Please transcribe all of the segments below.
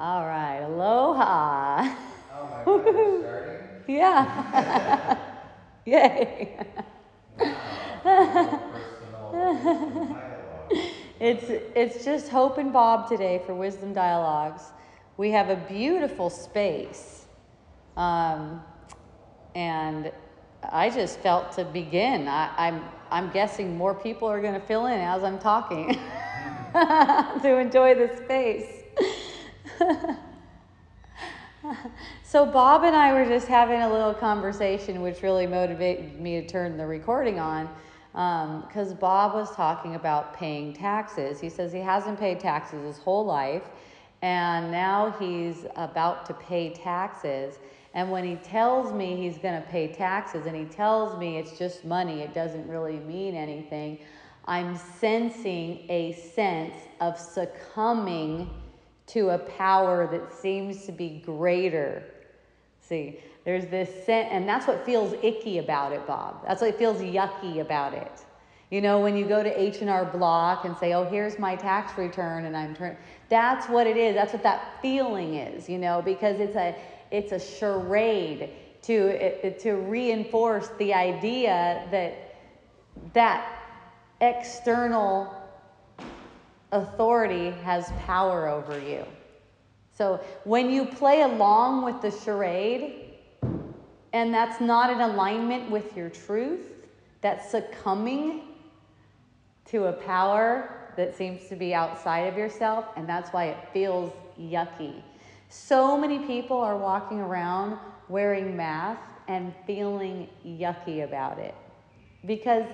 All right, aloha. Oh my god, we're starting? Yeah. Yay. It's it's just Hope and Bob today for Wisdom Dialogues. We have a beautiful space, um, and I just felt to begin. I, I'm I'm guessing more people are going to fill in as I'm talking to enjoy the space. so Bob and I were just having a little conversation, which really motivated me to turn the recording on, um, because Bob was talking about paying taxes. He says he hasn't paid taxes his whole life, and now he's about to pay taxes. And when he tells me he's going to pay taxes, and he tells me it's just money, it doesn't really mean anything. I'm sensing a sense of succumbing to a power that seems to be greater. See, there's this sense, and that's what feels icky about it, Bob. That's what feels yucky about it. You know, when you go to H&R Block and say, "Oh, here's my tax return," and I'm turn, that's what it is. That's what that feeling is. You know, because it's a it's a charade to it, to reinforce the idea that that external authority has power over you. So when you play along with the charade, and that's not in alignment with your truth, that's succumbing to a power that seems to be outside of yourself, and that's why it feels yucky. So many people are walking around wearing masks and feeling yucky about it because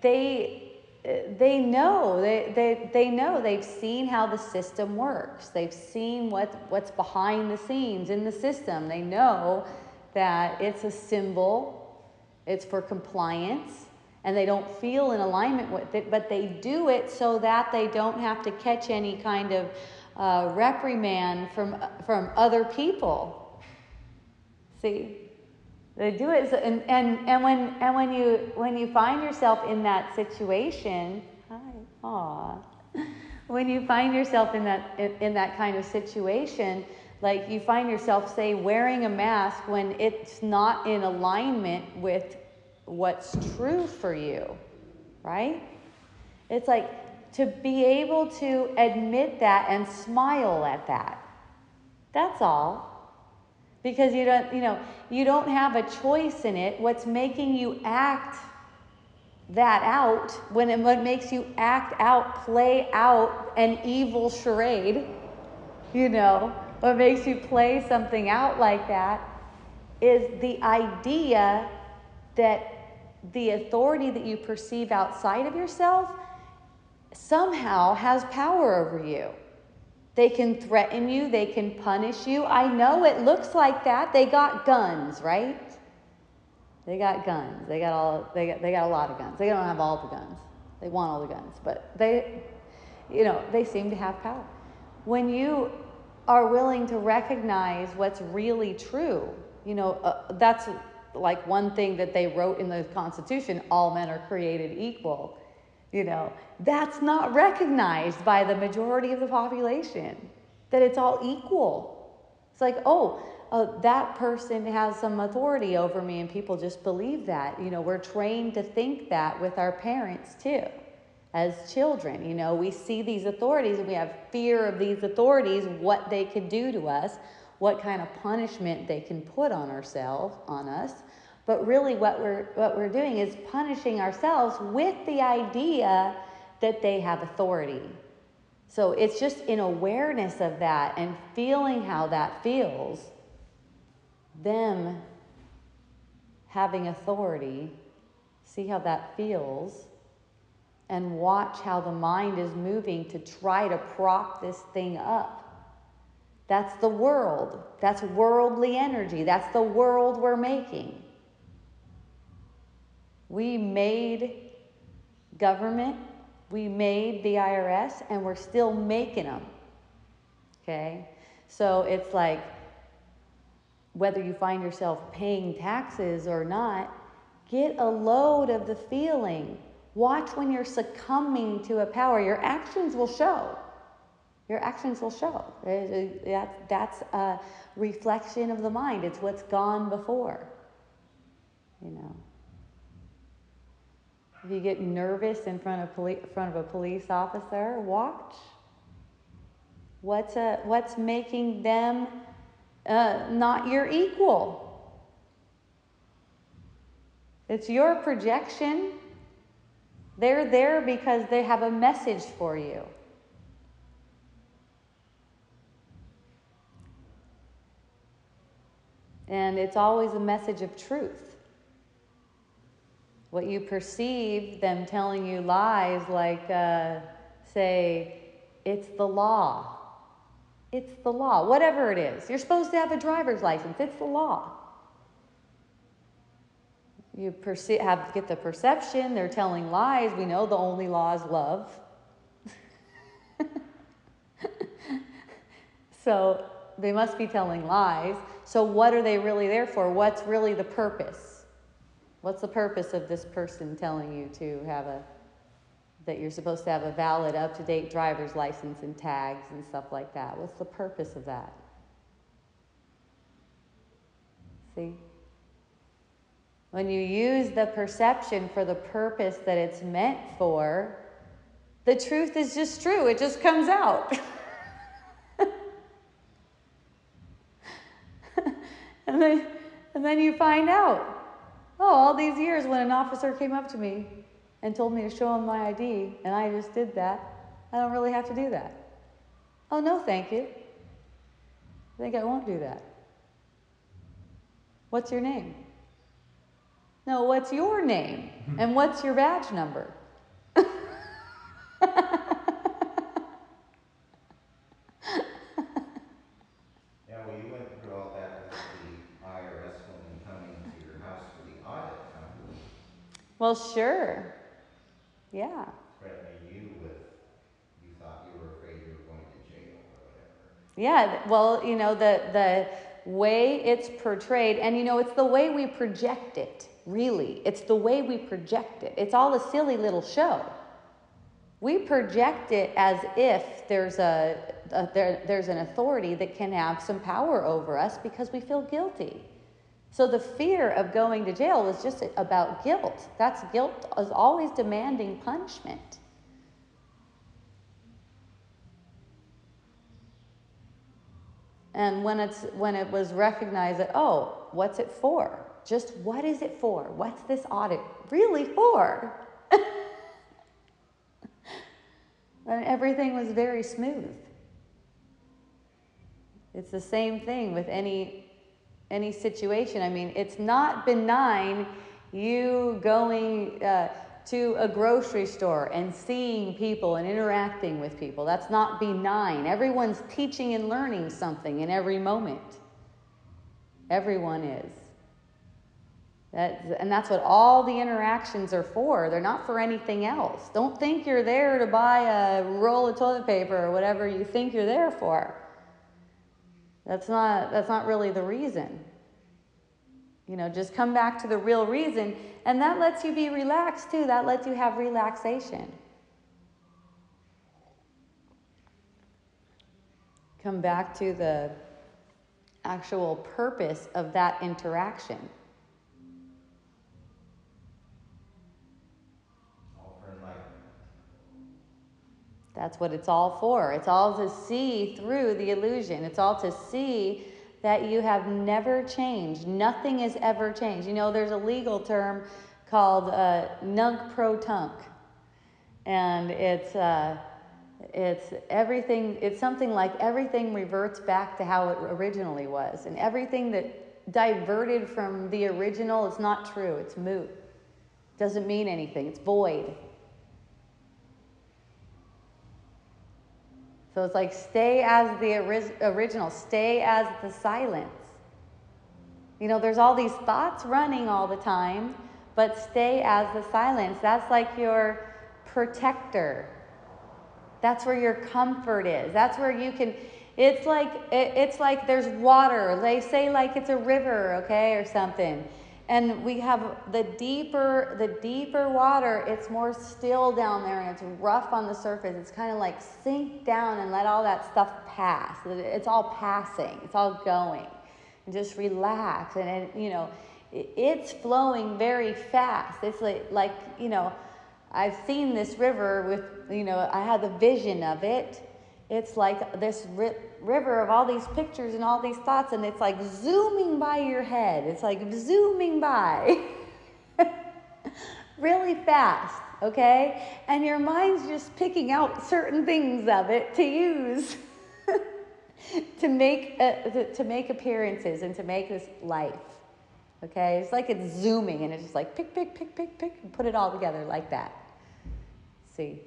they they know they, they, they know. They've seen how the system works. They've seen what, what's behind the scenes in the system. They know that it's a symbol. It's for compliance. And they don't feel in alignment with it but they do it so that they don't have to catch any kind of uh, reprimand from, from other people. See they do it, so, and, and, and, when, and when, you, when you find yourself in that situation, hi, aw, when you find yourself in that, in, in that kind of situation, like you find yourself, say, wearing a mask when it's not in alignment with what's true for you, right? It's like to be able to admit that and smile at that. That's all because you don't you know you don't have a choice in it. What's making you act that out when it what makes you act out play out an evil charade you know what makes you play something out like that is the idea that the authority that you perceive outside of yourself somehow has power over you they can threaten you, they can punish you. I know it looks like that. They got guns, right? They got guns. They got all they got they got a lot of guns. They don't have all the guns. They want all the guns, but they you know, they seem to have power. When you are willing to recognize what's really true, you know, uh, that's like one thing that they wrote in the Constitution all men are created equal. You know, that's not recognized by the majority of the population, that it's all equal. It's like, oh, uh, that person has some authority over me, and people just believe that. You know, we're trained to think that with our parents too, as children. You know, we see these authorities and we have fear of these authorities, what they could do to us, what kind of punishment they can put on ourselves, on us. But really, what we're, what we're doing is punishing ourselves with the idea that they have authority. So it's just in awareness of that and feeling how that feels, them having authority, see how that feels, and watch how the mind is moving to try to prop this thing up. That's the world. That's worldly energy. That's the world we're making. We made government, we made the IRS, and we're still making them. Okay? So it's like whether you find yourself paying taxes or not, get a load of the feeling. Watch when you're succumbing to a power. Your actions will show. your actions will show. That's a reflection of the mind. It's what's gone before. You know. If you get nervous in front of, poli- front of a police officer, watch. What's, a, what's making them uh, not your equal? It's your projection. They're there because they have a message for you. And it's always a message of truth. What you perceive them telling you lies, like, uh, say, it's the law. It's the law, whatever it is. You're supposed to have a driver's license, it's the law. You perceive, have get the perception they're telling lies. We know the only law is love. so they must be telling lies. So, what are they really there for? What's really the purpose? What's the purpose of this person telling you to have a, that you're supposed to have a valid, up to date driver's license and tags and stuff like that? What's the purpose of that? See? When you use the perception for the purpose that it's meant for, the truth is just true. It just comes out. And then, and then you find out, oh, all these years when an officer came up to me and told me to show him my ID, and I just did that, I don't really have to do that. Oh, no, thank you. I think I won't do that. What's your name? No, what's your name? And what's your badge number? Well, sure. Yeah. Threatening you with, you thought you were afraid you were going to jail or whatever. Yeah, well, you know, the, the way it's portrayed, and you know, it's the way we project it, really. It's the way we project it. It's all a silly little show. We project it as if there's a, a there, there's an authority that can have some power over us because we feel guilty. So the fear of going to jail was just about guilt. That's guilt is always demanding punishment. And when it's when it was recognized that oh, what's it for? Just what is it for? What's this audit really for? and everything was very smooth. It's the same thing with any any situation. I mean, it's not benign you going uh, to a grocery store and seeing people and interacting with people. That's not benign. Everyone's teaching and learning something in every moment. Everyone is. That, and that's what all the interactions are for. They're not for anything else. Don't think you're there to buy a roll of toilet paper or whatever you think you're there for. That's not, that's not really the reason. You know, just come back to the real reason. And that lets you be relaxed too. That lets you have relaxation. Come back to the actual purpose of that interaction. That's what it's all for. It's all to see through the illusion. It's all to see that you have never changed. Nothing has ever changed. You know, there's a legal term called uh, nunc pro tunc, and it's uh, it's everything. It's something like everything reverts back to how it originally was, and everything that diverted from the original is not true. It's moot. Doesn't mean anything. It's void. So it's like stay as the ori- original, stay as the silence. You know, there's all these thoughts running all the time, but stay as the silence. That's like your protector. That's where your comfort is. That's where you can it's like it's like there's water. They say like it's a river, okay, or something. And we have the deeper the deeper water it's more still down there and it's rough on the surface. It's kind of like sink down and let all that stuff pass. It's all passing. It's all going. And just relax. And it, you know it's flowing very fast. It's like like you know i've seen this river with you know i had the vision of it. It's like this ri- river of all these pictures and all these thoughts, and it's like zooming by your head. It's like zooming by really fast, okay? And your mind's just picking out certain things of it to use. to make uh, to make appearances and to make this life okay it's like it's zooming and it's just like pick pick pick pick pick and put it all together like that see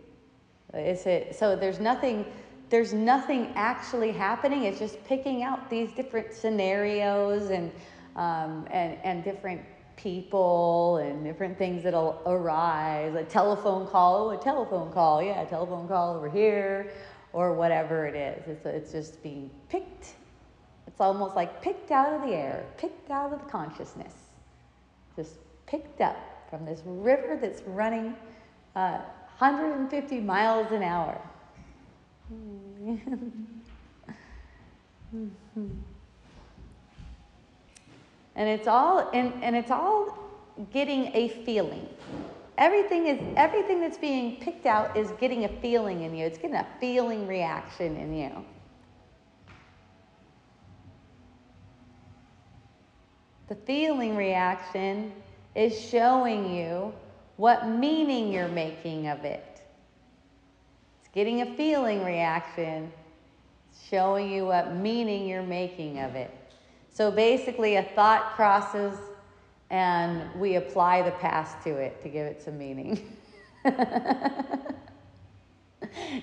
it's it so there's nothing there's nothing actually happening. It's just picking out these different scenarios and, um, and, and different people and different things that'll arise. A telephone call, oh, a telephone call, yeah, a telephone call over here, or whatever it is. It's, it's just being picked. It's almost like picked out of the air, picked out of the consciousness, just picked up from this river that's running uh, 150 miles an hour. Hmm. and it's all and, and it's all getting a feeling. Everything is everything that's being picked out is getting a feeling in you. It's getting a feeling reaction in you. The feeling reaction is showing you what meaning you're making of it getting a feeling reaction, showing you what meaning you're making of it. So basically, a thought crosses and we apply the past to it to give it some meaning.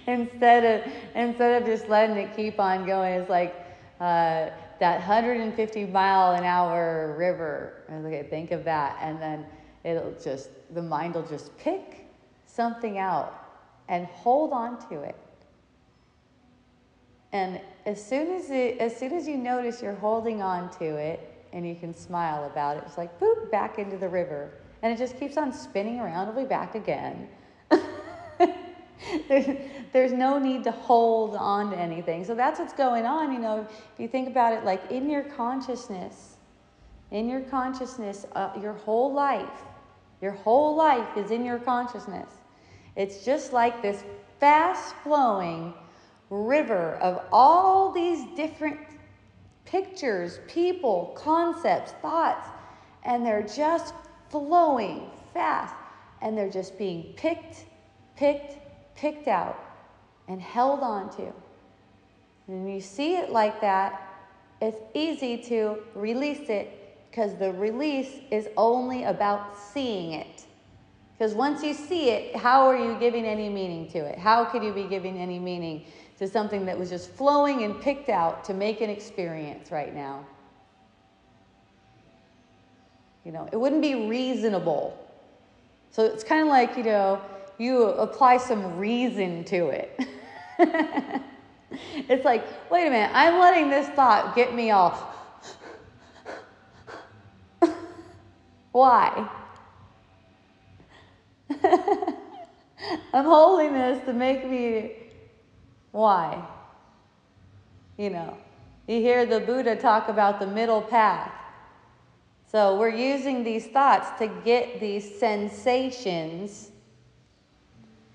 instead of instead of just letting it keep on going, it's like uh, that 150 mile an hour river. Okay, think of that, and then it'll just the mind will just pick something out and hold on to it. And as soon as it, as soon as you notice you're holding on to it and you can smile about it, it's like boop back into the river. And it just keeps on spinning around, it'll be back again. there's, there's no need to hold on to anything. So that's what's going on, you know, if you think about it like in your consciousness, in your consciousness, uh, your whole life, your whole life is in your consciousness. It's just like this fast flowing river of all these different pictures, people, concepts, thoughts, and they're just flowing fast and they're just being picked, picked, picked out and held on to. And when you see it like that, it's easy to release it because the release is only about seeing it. Because once you see it, how are you giving any meaning to it? How could you be giving any meaning to something that was just flowing and picked out to make an experience right now? You know, it wouldn't be reasonable. So it's kind of like, you know, you apply some reason to it. it's like, wait a minute, I'm letting this thought get me all. Why? I'm holding this to make me. Why? You know, you hear the Buddha talk about the middle path. So we're using these thoughts to get these sensations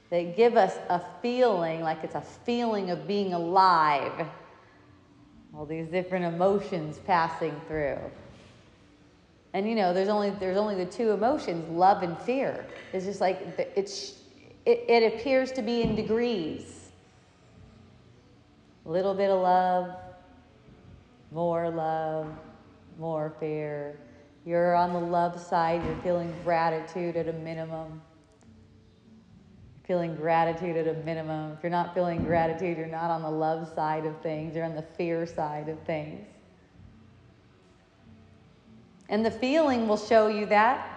that give us a feeling, like it's a feeling of being alive. All these different emotions passing through. And you know, there's only there's only the two emotions, love and fear. It's just like it's it, it appears to be in degrees. A little bit of love, more love, more fear. You're on the love side, you're feeling gratitude at a minimum. Feeling gratitude at a minimum. If you're not feeling gratitude, you're not on the love side of things, you're on the fear side of things. And the feeling will show you that.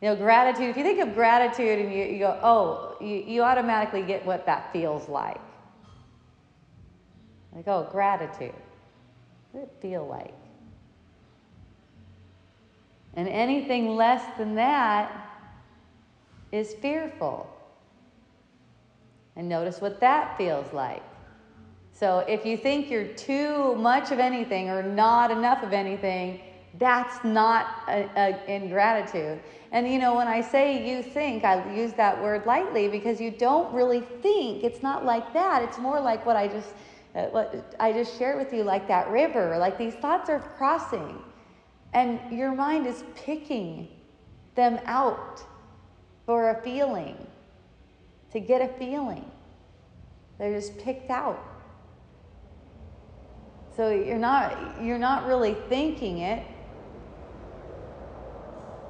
You know, gratitude, if you think of gratitude and you, you go, oh, you, you automatically get what that feels like. Like, oh, gratitude. What does it feel like? And anything less than that is fearful. And notice what that feels like. So if you think you're too much of anything or not enough of anything, that's not a, a ingratitude. And you know, when I say you think, I use that word lightly because you don't really think. It's not like that. It's more like what I just uh, what I just shared with you, like that river. Like these thoughts are crossing, and your mind is picking them out for a feeling, to get a feeling. They're just picked out. So you're not you're not really thinking it.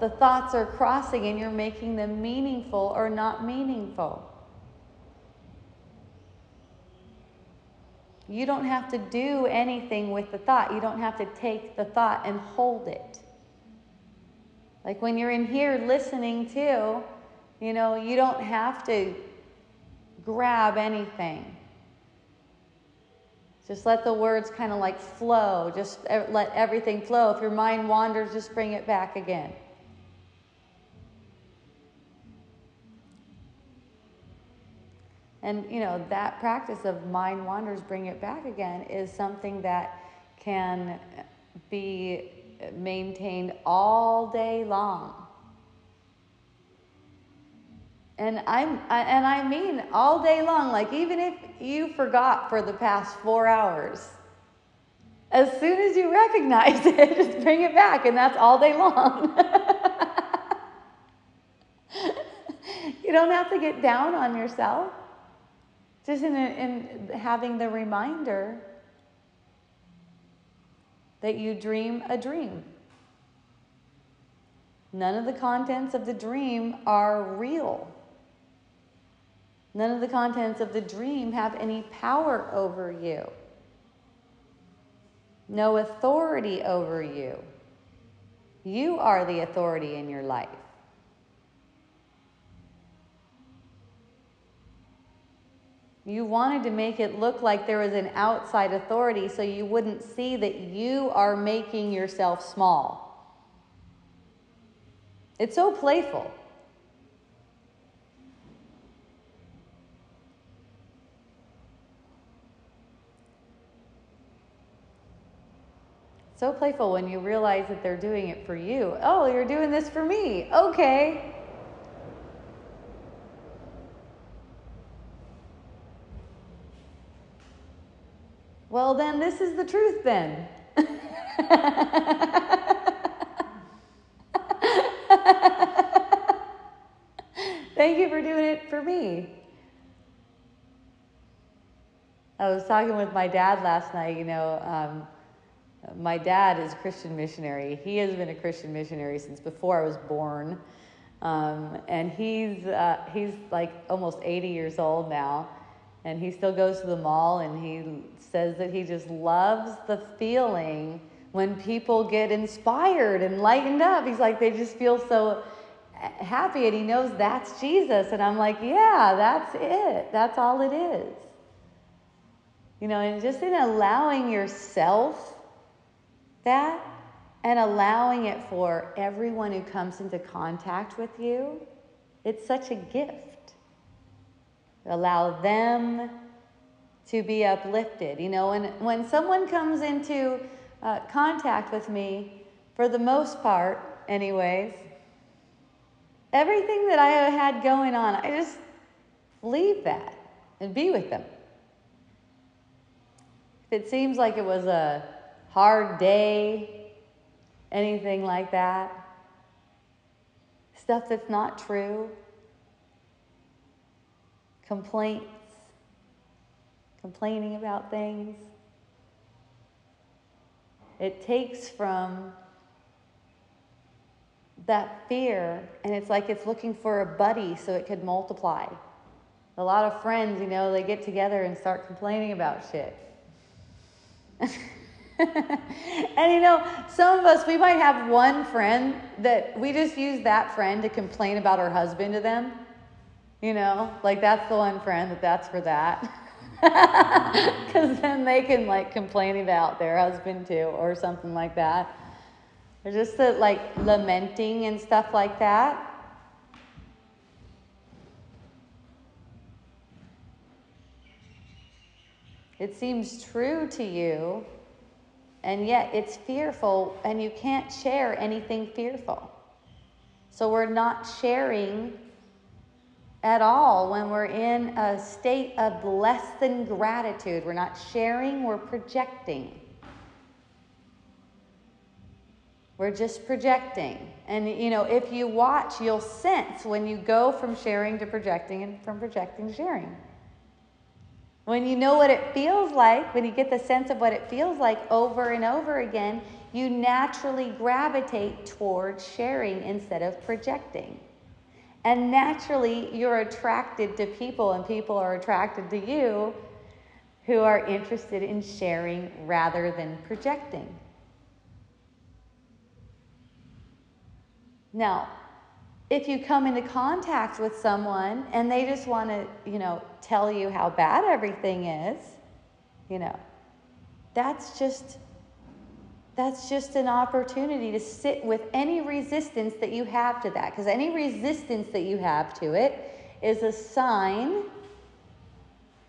The thoughts are crossing and you're making them meaningful or not meaningful. You don't have to do anything with the thought. You don't have to take the thought and hold it. Like when you're in here listening to, you know, you don't have to grab anything. Just let the words kind of like flow. Just let everything flow. If your mind wanders, just bring it back again. And, you know, that practice of mind wanders, bring it back again, is something that can be maintained all day long. And I'm and I mean all day long, like even if you forgot for the past four hours, as soon as you recognize it, just bring it back, and that's all day long. you don't have to get down on yourself. Just in, in having the reminder that you dream a dream. None of the contents of the dream are real. None of the contents of the dream have any power over you, no authority over you. You are the authority in your life. You wanted to make it look like there was an outside authority so you wouldn't see that you are making yourself small. It's so playful. So playful when you realize that they're doing it for you. Oh, you're doing this for me. Okay. Well, then this is the truth then. Thank you for doing it for me. I was talking with my dad last night, you know. Um, my dad is a Christian missionary. He has been a Christian missionary since before I was born. Um, and he's, uh, he's like almost 80 years old now. And he still goes to the mall and he says that he just loves the feeling when people get inspired and lightened up. He's like, they just feel so happy and he knows that's Jesus. And I'm like, yeah, that's it. That's all it is. You know, and just in allowing yourself that and allowing it for everyone who comes into contact with you, it's such a gift. Allow them to be uplifted. You know, when, when someone comes into uh, contact with me, for the most part, anyways, everything that I had going on, I just leave that and be with them. If it seems like it was a hard day, anything like that. Stuff that's not true. Complaints, complaining about things. It takes from that fear, and it's like it's looking for a buddy so it could multiply. A lot of friends, you know, they get together and start complaining about shit. and you know, some of us, we might have one friend that we just use that friend to complain about her husband to them. You know, like that's the one friend that that's for that. Because then they can like complain about their husband too, or something like that. Or just the like lamenting and stuff like that. It seems true to you, and yet it's fearful, and you can't share anything fearful. So we're not sharing at all when we're in a state of less than gratitude. We're not sharing, we're projecting. We're just projecting. And you know, if you watch, you'll sense when you go from sharing to projecting and from projecting to sharing. When you know what it feels like, when you get the sense of what it feels like over and over again, you naturally gravitate towards sharing instead of projecting. And naturally, you're attracted to people, and people are attracted to you who are interested in sharing rather than projecting. Now, if you come into contact with someone and they just want to, you know, tell you how bad everything is, you know, that's just that's just an opportunity to sit with any resistance that you have to that because any resistance that you have to it is a sign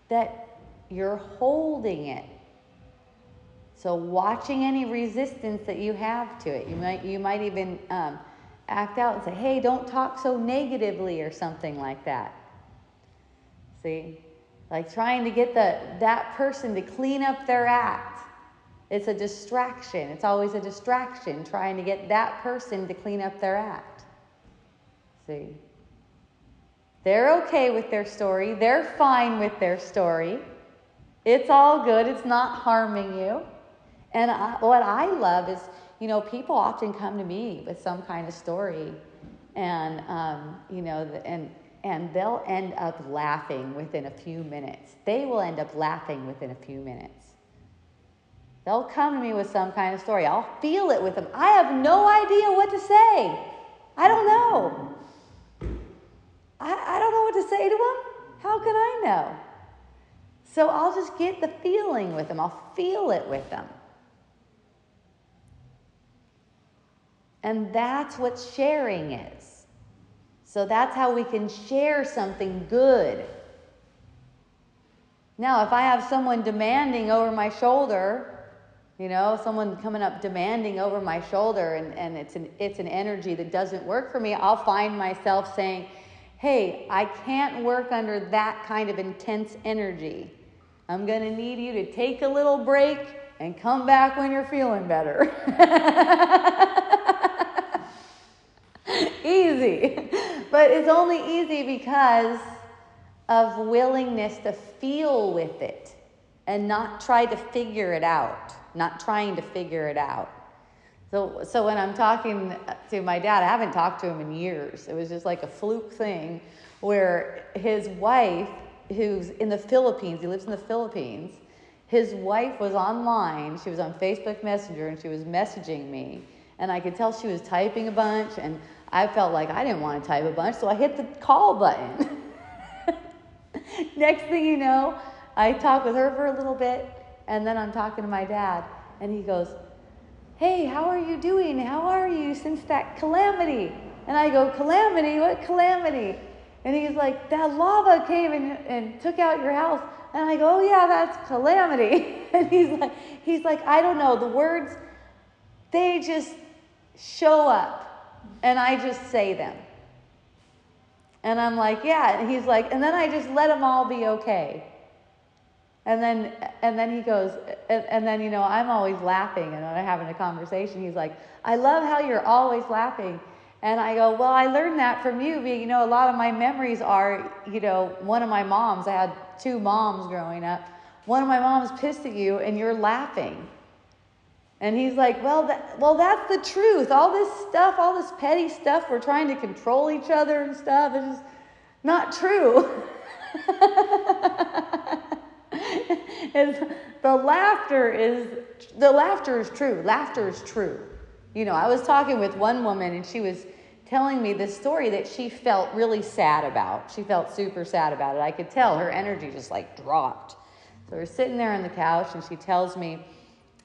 that you're holding it. So watching any resistance that you have to it you might you might even um, act out and say, hey, don't talk so negatively or something like that. See? Like trying to get the, that person to clean up their act. It's a distraction. It's always a distraction trying to get that person to clean up their act. See? They're okay with their story. They're fine with their story. It's all good. It's not harming you. And I, what I love is you know, people often come to me with some kind of story, and um, you know, and and they'll end up laughing within a few minutes. They will end up laughing within a few minutes. They'll come to me with some kind of story. I'll feel it with them. I have no idea what to say. I don't know. I, I don't know what to say to them. How can I know? So I'll just get the feeling with them. I'll feel it with them. And that's what sharing is. So that's how we can share something good. Now, if I have someone demanding over my shoulder, you know, someone coming up demanding over my shoulder and, and it's, an, it's an energy that doesn't work for me, I'll find myself saying, hey, I can't work under that kind of intense energy. I'm going to need you to take a little break and come back when you're feeling better. easy. But it's only easy because of willingness to feel with it and not try to figure it out, not trying to figure it out. So, so when I'm talking to my dad, I haven't talked to him in years. It was just like a fluke thing where his wife, who's in the Philippines, he lives in the Philippines, his wife was online. She was on Facebook Messenger and she was messaging me. And I could tell she was typing a bunch and I felt like I didn't want to type a bunch, so I hit the call button. Next thing you know, I talk with her for a little bit, and then I'm talking to my dad, and he goes, Hey, how are you doing? How are you since that calamity? And I go, Calamity? What calamity? And he's like, That lava came and, and took out your house. And I go, Oh, yeah, that's calamity. And he's like, he's like, I don't know. The words, they just show up and I just say them. And I'm like, yeah. And he's like, and then I just let them all be okay. And then, and then he goes, and, and then, you know, I'm always laughing and I'm having a conversation. He's like, I love how you're always laughing. And I go, well, I learned that from you. Being you know, a lot of my memories are, you know, one of my moms, I had two moms growing up. One of my moms pissed at you and you're laughing. And he's like, well, that, well, that's the truth. All this stuff, all this petty stuff, we're trying to control each other and stuff. It's just not true. the laughter is the laughter is true. Laughter is true. You know, I was talking with one woman and she was telling me this story that she felt really sad about. She felt super sad about it. I could tell her energy just like dropped. So we're sitting there on the couch and she tells me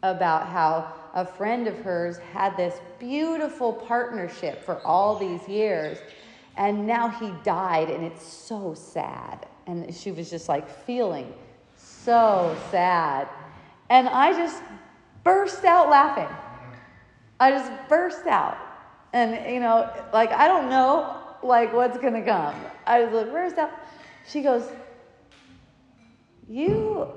about how a friend of hers had this beautiful partnership for all these years and now he died and it's so sad. And she was just like feeling so sad. And i just burst out laughing. I just burst out. And you know like i don't know like what's gonna come. I was like burst out. She goes you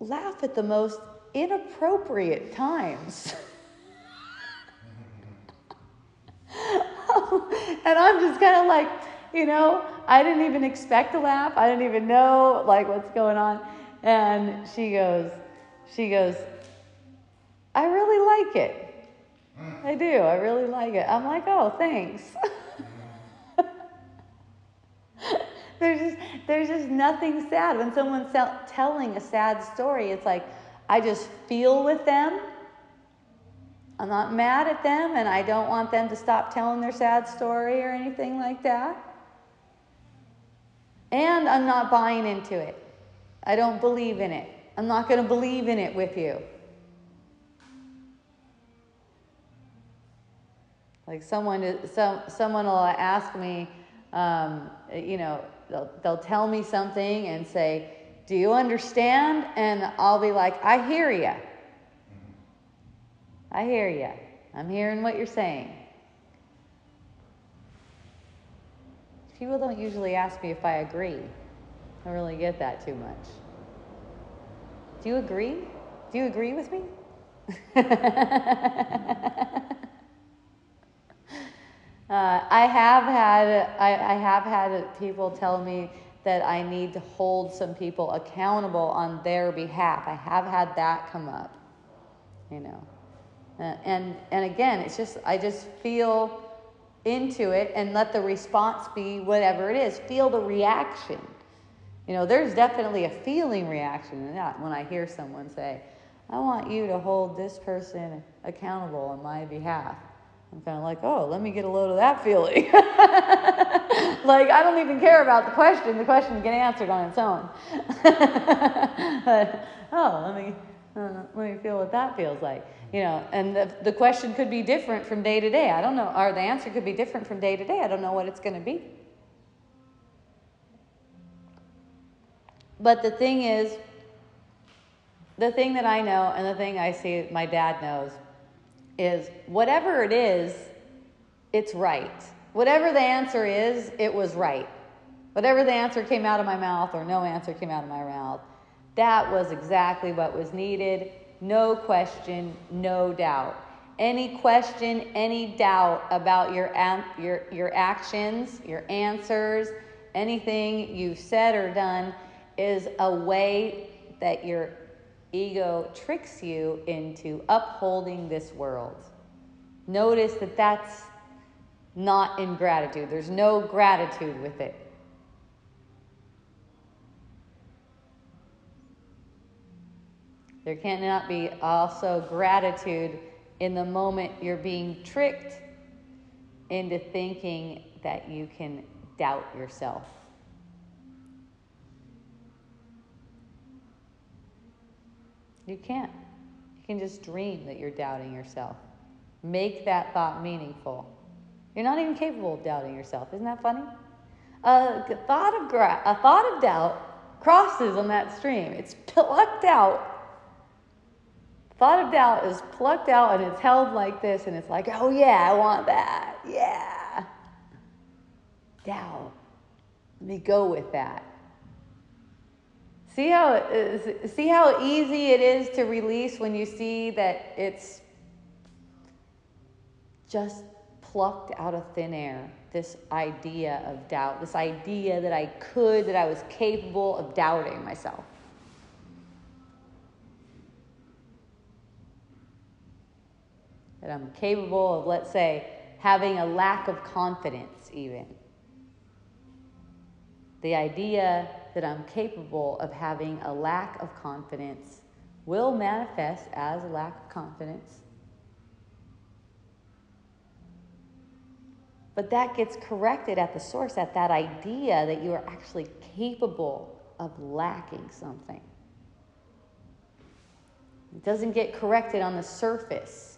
laugh at the most inappropriate times. and I'm just kind of like, you know, I didn't even expect to laugh. I didn't even know like what's going on. And she goes, she goes, I really like it. I do. I really like it. I'm like, oh, thanks. there's just there's just nothing sad when someone's telling a sad story. It's like I just feel with them. I'm not mad at them, and I don't want them to stop telling their sad story or anything like that. And I'm not buying into it. I don't believe in it. I'm not going to believe in it with you. Like someone, some, someone will ask me, um, you know, they'll, they'll tell me something and say, Do you understand? And I'll be like, I hear you. I hear you. I'm hearing what you're saying. People don't usually ask me if I agree. I don't really get that too much. Do you agree? Do you agree with me? Uh, I have had I, I have had people tell me that I need to hold some people accountable on their behalf. I have had that come up, you know, uh, and and again, it's just I just feel into it and let the response be whatever it is. Feel the reaction. You know, there's definitely a feeling reaction in that when I hear someone say, "I want you to hold this person accountable on my behalf." I'm kind of like, oh, let me get a load of that feeling. like, I don't even care about the question. The question get answered on its own. but, oh, let me, uh, let me feel what that feels like. You know, and the, the question could be different from day to day. I don't know, or the answer could be different from day to day. I don't know what it's going to be. But the thing is, the thing that I know and the thing I see my dad knows is whatever it is, it's right. Whatever the answer is, it was right. Whatever the answer came out of my mouth or no answer came out of my mouth, that was exactly what was needed. No question, no doubt. Any question, any doubt about your, your, your actions, your answers, anything you've said or done is a way that you're ego tricks you into upholding this world. Notice that that's not ingratitude, there's no gratitude with it. There cannot be also gratitude in the moment you're being tricked into thinking that you can doubt yourself. You can't. You can just dream that you're doubting yourself. Make that thought meaningful. You're not even capable of doubting yourself. Isn't that funny? A thought of gra- a thought of doubt crosses on that stream. It's plucked out. Thought of doubt is plucked out and it's held like this, and it's like, oh yeah, I want that. Yeah. Doubt. Let me go with that. See how, uh, see how easy it is to release when you see that it's just plucked out of thin air. This idea of doubt, this idea that I could, that I was capable of doubting myself. That I'm capable of, let's say, having a lack of confidence, even. The idea that I'm capable of having a lack of confidence will manifest as a lack of confidence. But that gets corrected at the source, at that idea that you are actually capable of lacking something. It doesn't get corrected on the surface.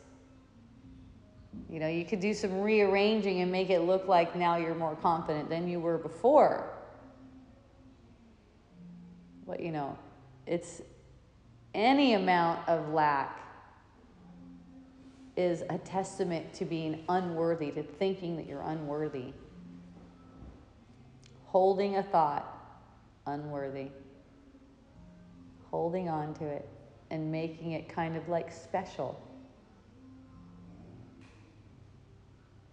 You know, you could do some rearranging and make it look like now you're more confident than you were before. But, you know, it's any amount of lack is a testament to being unworthy, to thinking that you're unworthy. Holding a thought, unworthy. Holding on to it and making it kind of like special.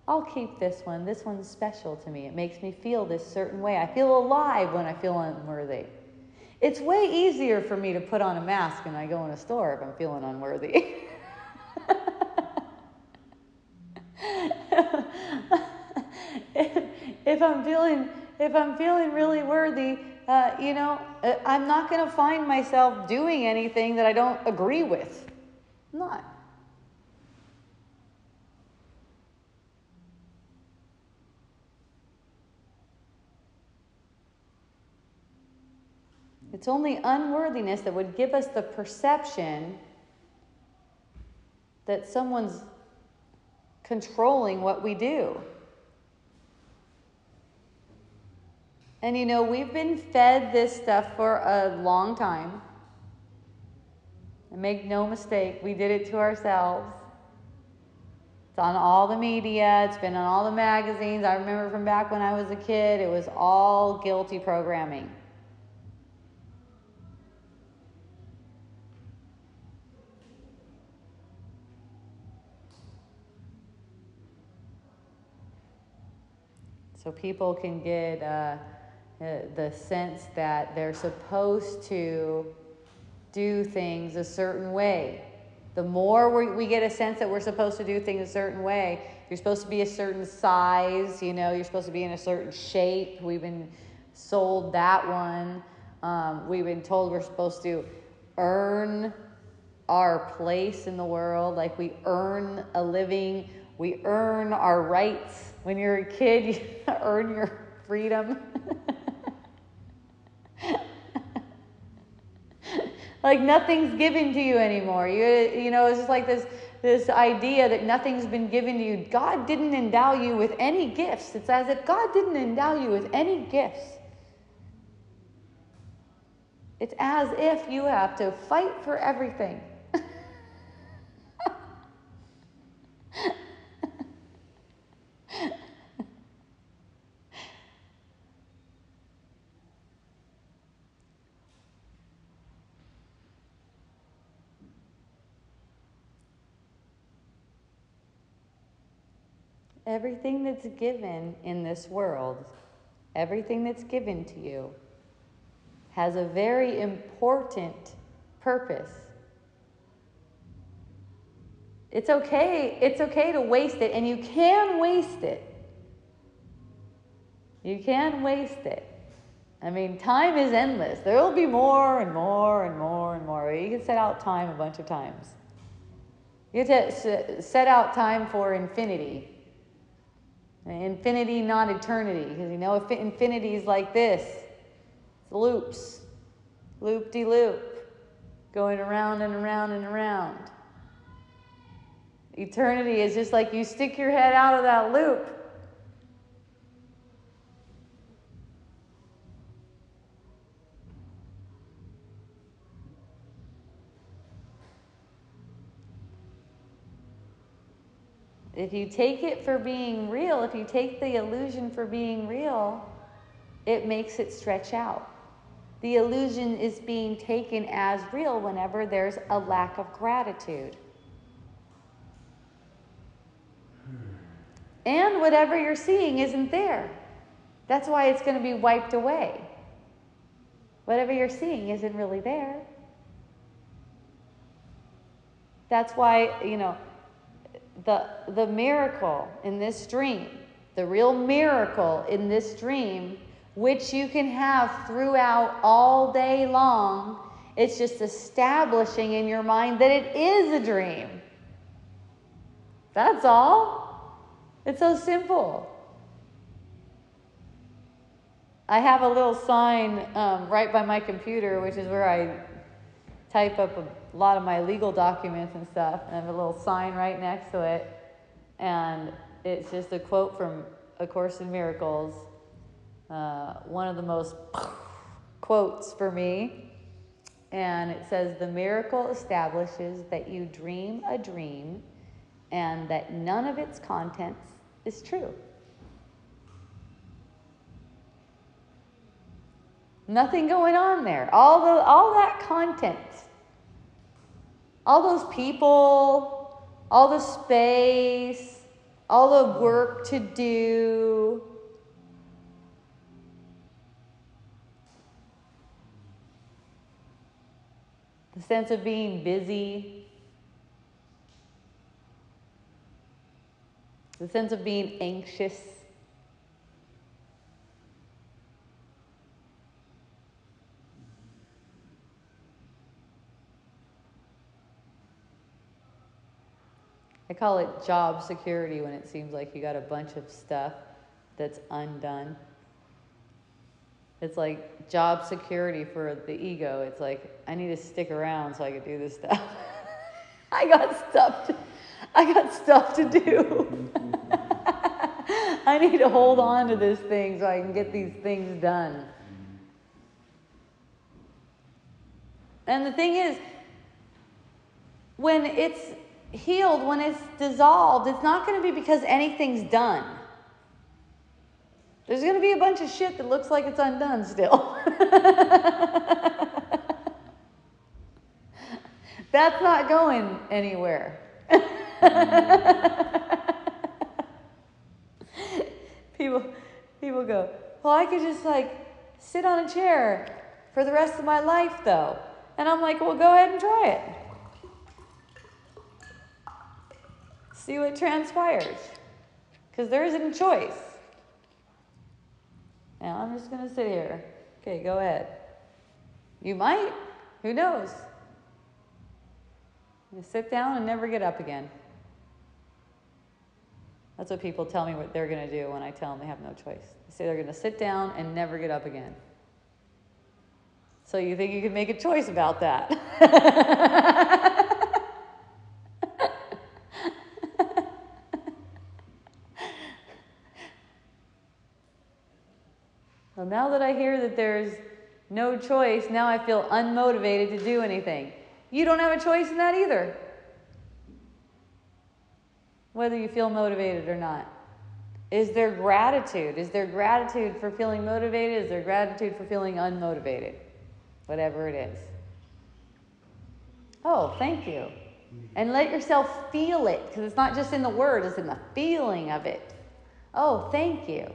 I'll keep this one. This one's special to me. It makes me feel this certain way. I feel alive when I feel unworthy. It's way easier for me to put on a mask and I go in a store if I'm feeling unworthy. if I'm feeling if I'm feeling really worthy, uh, you know, uh, I'm not going to find myself doing anything that I don't agree with. I'm not. It's only unworthiness that would give us the perception that someone's controlling what we do. And you know, we've been fed this stuff for a long time. And make no mistake, we did it to ourselves. It's on all the media, it's been on all the magazines. I remember from back when I was a kid, it was all guilty programming. So people can get uh, uh, the sense that they're supposed to do things a certain way. The more we, we get a sense that we're supposed to do things a certain way, you're supposed to be a certain size, you know, you're supposed to be in a certain shape. We've been sold that one. Um, we've been told we're supposed to earn our place in the world, like we earn a living, we earn our rights when you're a kid, you earn your freedom. like nothing's given to you anymore. You, you know, it's just like this, this idea that nothing's been given to you. God didn't endow you with any gifts. It's as if God didn't endow you with any gifts. It's as if you have to fight for everything. Everything that's given in this world, everything that's given to you, has a very important purpose. It's okay, it's okay to waste it, and you can waste it. You can waste it. I mean, time is endless. There will be more and more and more and more. You can set out time a bunch of times. You get to set out time for infinity. Infinity, not eternity. Because you know, infinity is like this, it's loops, loop de loop, going around and around and around. Eternity is just like you stick your head out of that loop. If you take it for being real, if you take the illusion for being real, it makes it stretch out. The illusion is being taken as real whenever there's a lack of gratitude. And whatever you're seeing isn't there. That's why it's going to be wiped away. Whatever you're seeing isn't really there. That's why, you know, the, the miracle in this dream, the real miracle in this dream, which you can have throughout all day long, it's just establishing in your mind that it is a dream. That's all. It's so simple. I have a little sign um, right by my computer, which is where I type up a lot of my legal documents and stuff, and I have a little sign right next to it, and it's just a quote from A Course in Miracles, uh, one of the most quotes for me. And it says, The miracle establishes that you dream a dream and that none of its contents is true. Nothing going on there. All the all that content. All those people, all the space, all the work to do. The sense of being busy. The sense of being anxious. I call it job security when it seems like you got a bunch of stuff that's undone. It's like job security for the ego. It's like I need to stick around so I can do this stuff. I got stuff to, I got stuff to do. I need to hold on to this thing so I can get these things done. And the thing is, when it's healed, when it's dissolved, it's not going to be because anything's done. There's going to be a bunch of shit that looks like it's undone still. That's not going anywhere. people, people go, well, I could just like sit on a chair for the rest of my life, though. And I'm like, well, go ahead and try it. See what transpires. Because there isn't a choice. Now I'm just going to sit here. Okay, go ahead. You might. Who knows? You sit down and never get up again. That's what people tell me what they're going to do when I tell them they have no choice. They say they're going to sit down and never get up again. So you think you can make a choice about that? now that I hear that there's no choice, now I feel unmotivated to do anything. You don't have a choice in that either. Whether you feel motivated or not. Is there gratitude? Is there gratitude for feeling motivated? Is there gratitude for feeling unmotivated? Whatever it is. Oh, thank you. And let yourself feel it, because it's not just in the word, it's in the feeling of it. Oh, thank you.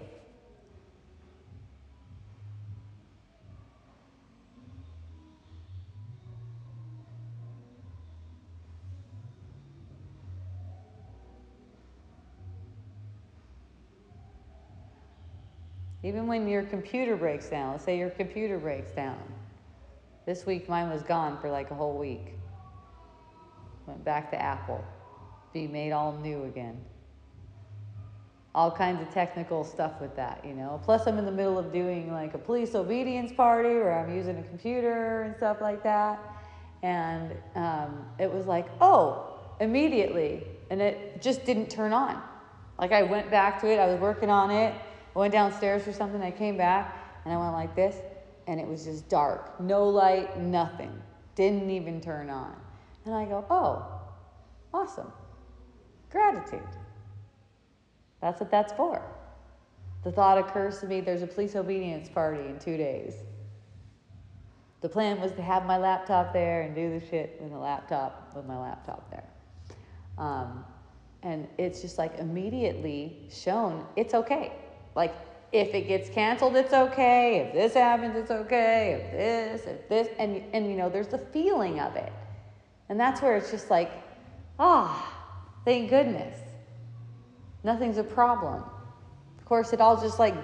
Even when your computer breaks down, let's say your computer breaks down. This week mine was gone for like a whole week. Went back to Apple. Be made all new again. All kinds of technical stuff with that, you know. Plus, I'm in the middle of doing like a police obedience party where I'm using a computer and stuff like that. And um, it was like, oh, immediately. And it just didn't turn on. Like I went back to it, I was working on it, I went downstairs for something, I came back, and I went like this, and it was just dark. No light, nothing. Didn't even turn on. And I go, oh, awesome. Gratitude. That's what that's for. The thought occurs to me there's a police obedience party in two days. The plan was to have my laptop there and do the shit with the laptop, with my laptop there. Um, and it's just like immediately shown it's okay. Like, if it gets canceled, it's okay. If this happens, it's okay. If this, if this, and and you know, there's the feeling of it, and that's where it's just like, ah, thank goodness, nothing's a problem. Of course, it all just like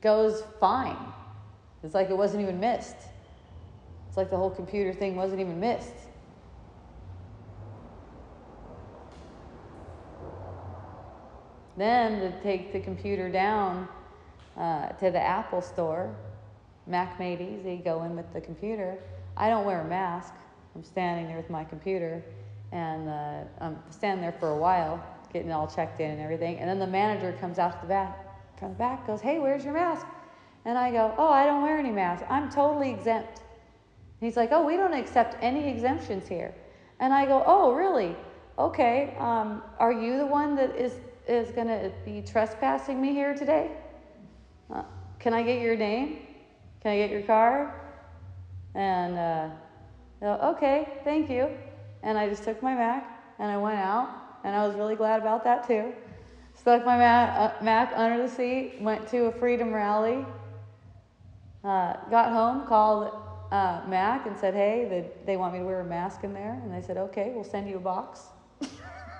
goes fine. It's like it wasn't even missed. It's like the whole computer thing wasn't even missed. Then to take the computer down uh, to the Apple store, Mac made easy, go in with the computer. I don't wear a mask. I'm standing there with my computer, and uh, I'm standing there for a while, getting all checked in and everything. And then the manager comes out the back, from the back, goes, "Hey, where's your mask?" And I go, "Oh, I don't wear any mask. I'm totally exempt." He's like, "Oh, we don't accept any exemptions here." And I go, "Oh, really? Okay. Um, are you the one that is is going to be trespassing me here today? Uh, can I get your name? Can I get your card?" And uh, okay, thank you. And I just took my Mac and I went out, and I was really glad about that too. Stuck my Mac, uh, Mac under the seat, went to a freedom rally, uh, got home, called uh, Mac and said, hey, they want me to wear a mask in there. And they said, okay, we'll send you a box.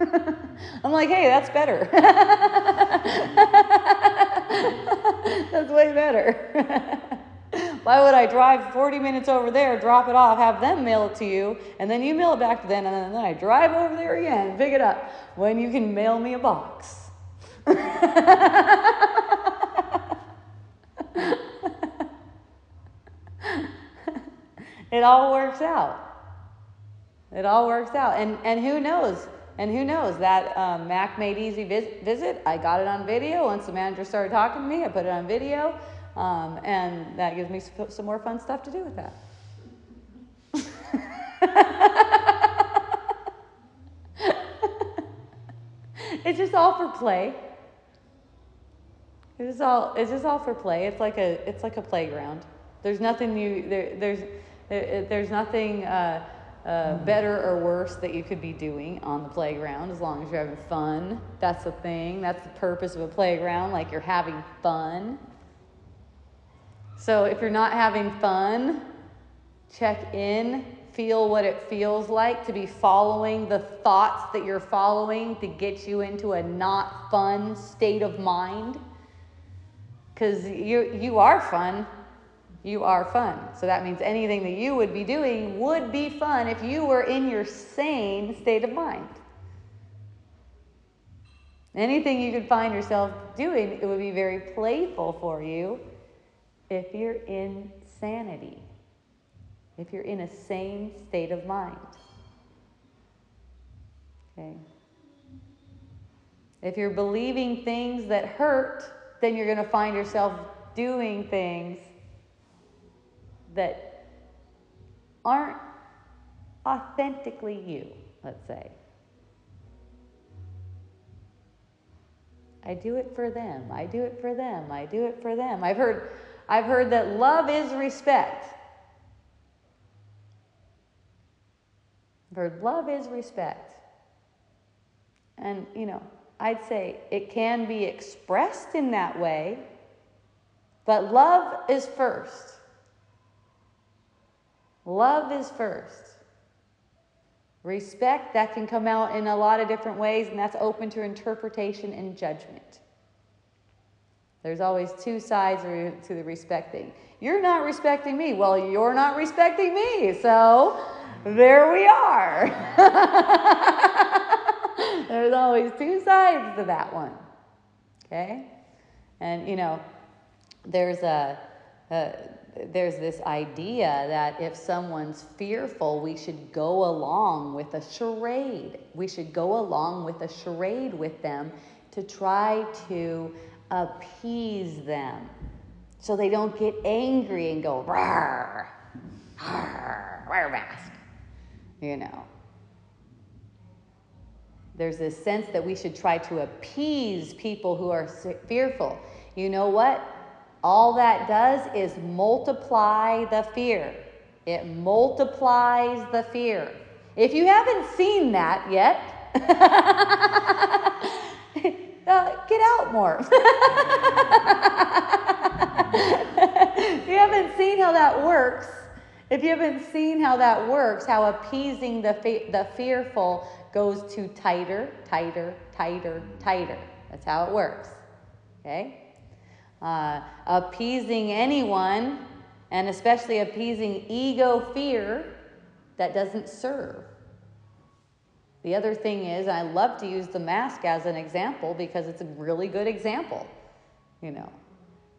I'm like, hey, that's better. that's way better. Why would I drive 40 minutes over there, drop it off, have them mail it to you, and then you mail it back to them, and then I drive over there again and pick it up when you can mail me a box? it all works out. It all works out. And, and who knows? And who knows? That um, Mac Made Easy vis- visit, I got it on video. Once the manager started talking to me, I put it on video. Um, and that gives me some more fun stuff to do with that. it's just all for play. It's just all it's just all for play. It's like a it's like a playground. There's nothing you there, there's there, there's nothing uh, uh, better or worse that you could be doing on the playground as long as you're having fun. That's the thing. That's the purpose of a playground. Like you're having fun. So if you're not having fun, check in, feel what it feels like to be following the thoughts that you're following to get you into a not fun state of mind. Because you, you are fun. You are fun. So that means anything that you would be doing would be fun if you were in your sane state of mind. Anything you could find yourself doing, it would be very playful for you if you're in sanity, if you're in a sane state of mind. Okay. If you're believing things that hurt, then you're going to find yourself doing things that aren't authentically you, let's say. I do it for them. I do it for them. I do it for them. I've heard I've heard that love is respect. I've heard love is respect. And, you know, I'd say it can be expressed in that way, but love is first. Love is first. Respect, that can come out in a lot of different ways, and that's open to interpretation and judgment. There's always two sides to the respecting. You're not respecting me. Well, you're not respecting me. So there we are. There's always two sides to that one. Okay? And, you know, there's a, a there's this idea that if someone's fearful, we should go along with a charade. We should go along with a charade with them to try to appease them so they don't get angry and go, rawr, rawr, wear mask. You know. There's this sense that we should try to appease people who are fearful. You know what? All that does is multiply the fear. It multiplies the fear. If you haven't seen that yet, uh, get out more. if you haven't seen how that works, if you haven't seen how that works, how appeasing the, fe- the fearful goes to tighter, tighter, tighter, tighter. That's how it works. Okay? Uh, appeasing anyone, and especially appeasing ego fear, that doesn't serve. The other thing is, I love to use the mask as an example because it's a really good example, you know.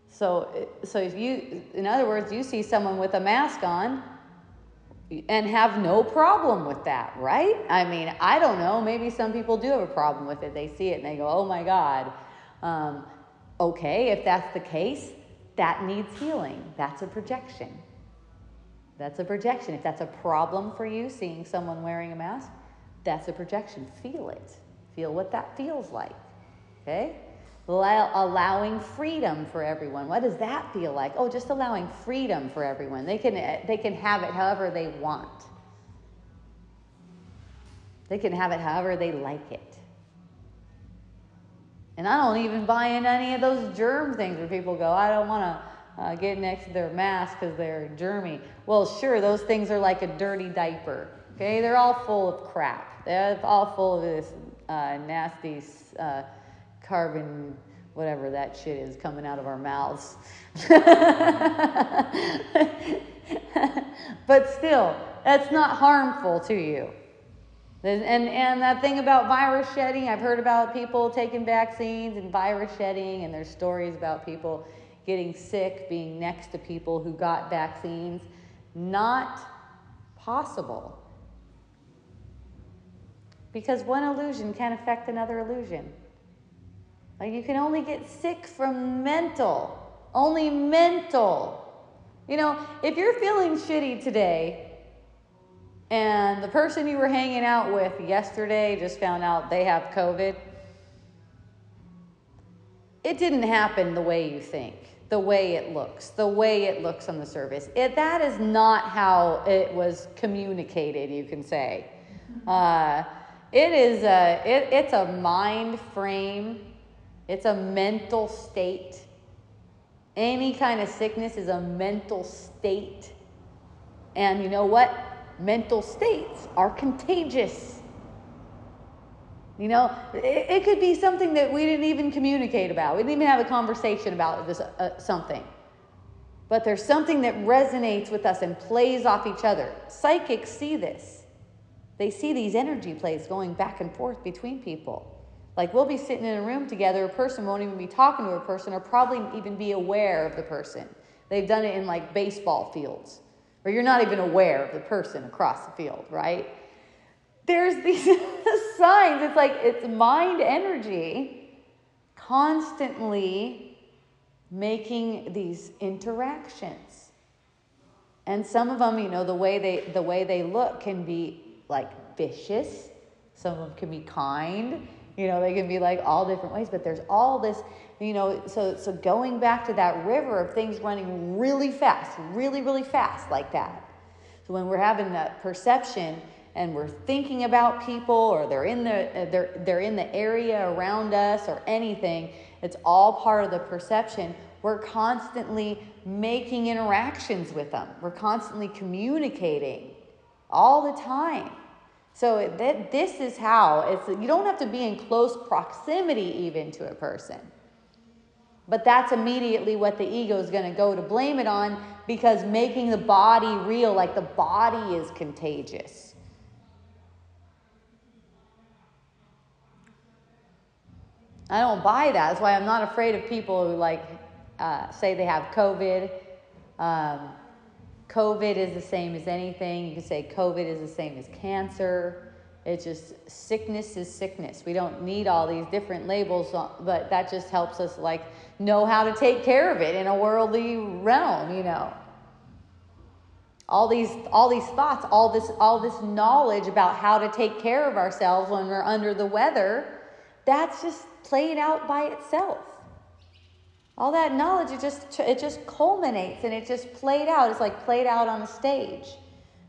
So, so if you, in other words, you see someone with a mask on, and have no problem with that, right? I mean, I don't know. Maybe some people do have a problem with it. They see it and they go, oh my God. Um, okay, if that's the case, that needs healing. That's a projection. That's a projection. If that's a problem for you, seeing someone wearing a mask, that's a projection. Feel it. Feel what that feels like. Okay? allowing freedom for everyone. What does that feel like? Oh, just allowing freedom for everyone. They can they can have it however they want. They can have it however they like it. And I don't even buy in any of those germ things where people go, I don't want to uh, get next to their mask because they're germy. Well, sure, those things are like a dirty diaper. Okay, they're all full of crap. They're all full of this uh, nasty. Uh, carbon, whatever that shit is coming out of our mouths. but still, that's not harmful to you. And, and that thing about virus shedding, I've heard about people taking vaccines and virus shedding, and there's stories about people getting sick being next to people who got vaccines. Not possible. Because one illusion can affect another illusion. Like you can only get sick from mental, only mental. You know, if you're feeling shitty today and the person you were hanging out with yesterday just found out they have COVID, it didn't happen the way you think, the way it looks, the way it looks on the surface. It, that is not how it was communicated, you can say. Uh, it is a, it, it's a mind frame it's a mental state. Any kind of sickness is a mental state. And you know what? Mental states are contagious. You know, it, it could be something that we didn't even communicate about. We didn't even have a conversation about this uh, something. But there's something that resonates with us and plays off each other. Psychics see this. They see these energy plays going back and forth between people. Like we'll be sitting in a room together, a person won't even be talking to a person or probably even be aware of the person. They've done it in like baseball fields where you're not even aware of the person across the field, right? There's these signs. It's like it's mind energy constantly making these interactions. And some of them, you know, the way they the way they look can be like vicious. Some of them can be kind you know, they can be like all different ways, but there's all this, you know, so so going back to that river of things running really fast, really, really fast like that. So when we're having that perception and we're thinking about people or they're in the uh, they're they're in the area around us or anything, it's all part of the perception. We're constantly making interactions with them. We're constantly communicating all the time. So that this is how it's you don't have to be in close proximity even to a person. But that's immediately what the ego is going to go to blame it on because making the body real, like the body is contagious. I don't buy that. That's why I'm not afraid of people who like uh, say they have COVID. Um, COVID is the same as anything. You can say COVID is the same as cancer. It's just sickness is sickness. We don't need all these different labels, but that just helps us like know how to take care of it in a worldly realm, you know. All these all these thoughts, all this all this knowledge about how to take care of ourselves when we're under the weather, that's just played out by itself. All that knowledge it just it just culminates and it just played out. It's like played out on a stage.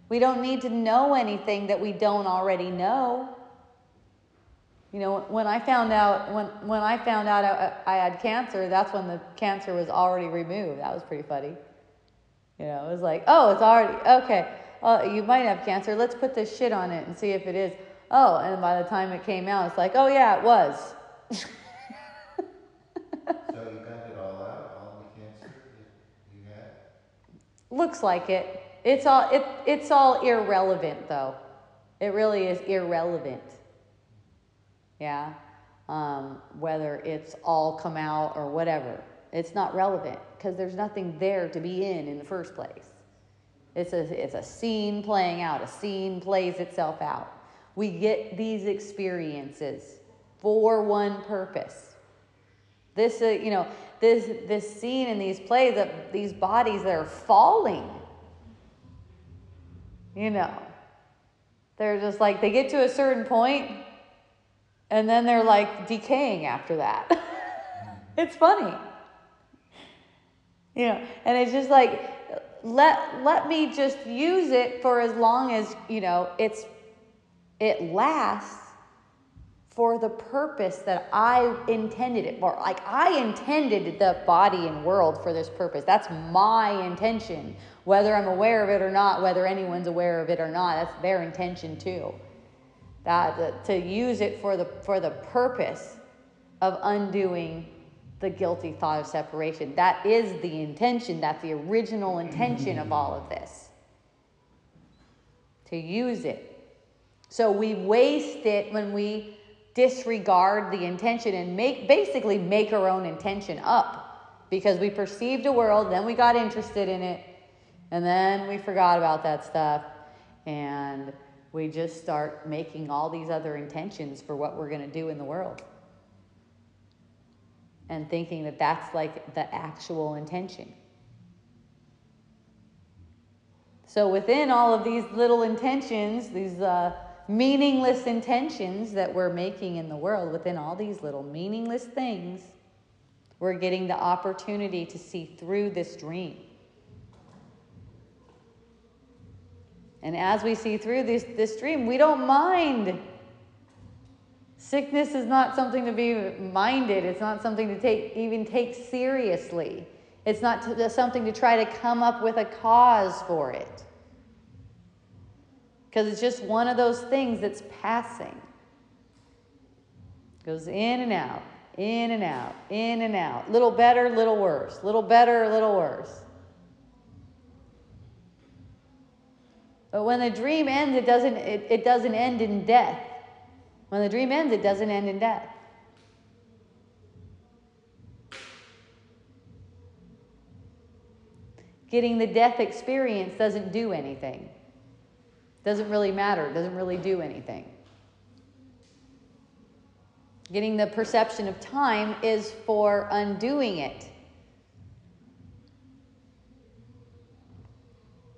We don't need to know anything that we don't already know you know when i found out when when i found out i, I had cancer that's when the cancer was already removed. That was pretty funny. You know it was like oh it's already okay. Well, you might have cancer. Let's put this shit on it and see if it is. Oh and by the time it came out it's like oh yeah it was. So you got it all out all the cancer you had? Looks like it. It's all it, it's all irrelevant though. It really is irrelevant. Yeah. Um, whether it's all come out or whatever. It's not relevant because there's nothing there to be in in the first place. It's a, it's a scene playing out, a scene plays itself out. We get these experiences for one purpose. This, uh, you know, this, this scene in these plays of these bodies that are falling, you know, they're just like, they get to a certain point and then they're like decaying after that. it's funny. You know, and it's just like, let let me just use it for as long as you know it's it lasts for the purpose that I intended it for. Like I intended the body and world for this purpose. That's my intention. Whether I'm aware of it or not, whether anyone's aware of it or not, that's their intention too. That to use it for the for the purpose of undoing the guilty thought of separation. That is the intention, that's the original intention of all of this. To use it. So we waste it when we disregard the intention and make basically make our own intention up because we perceived a world, then we got interested in it, and then we forgot about that stuff and we just start making all these other intentions for what we're going to do in the world and thinking that that's like the actual intention. So, within all of these little intentions, these uh, meaningless intentions that we're making in the world, within all these little meaningless things, we're getting the opportunity to see through this dream. And as we see through this, this dream, we don't mind Sickness is not something to be minded. It's not something to take even take seriously. It's not to, something to try to come up with a cause for it. Because it's just one of those things that's passing. Goes in and out, in and out, in and out. Little better, little worse. Little better, little worse. But when the dream ends, it doesn't, it, it doesn't end in death. When the dream ends, it doesn't end in death. Getting the death experience doesn't do anything. Doesn't really matter, doesn't really do anything. Getting the perception of time is for undoing it.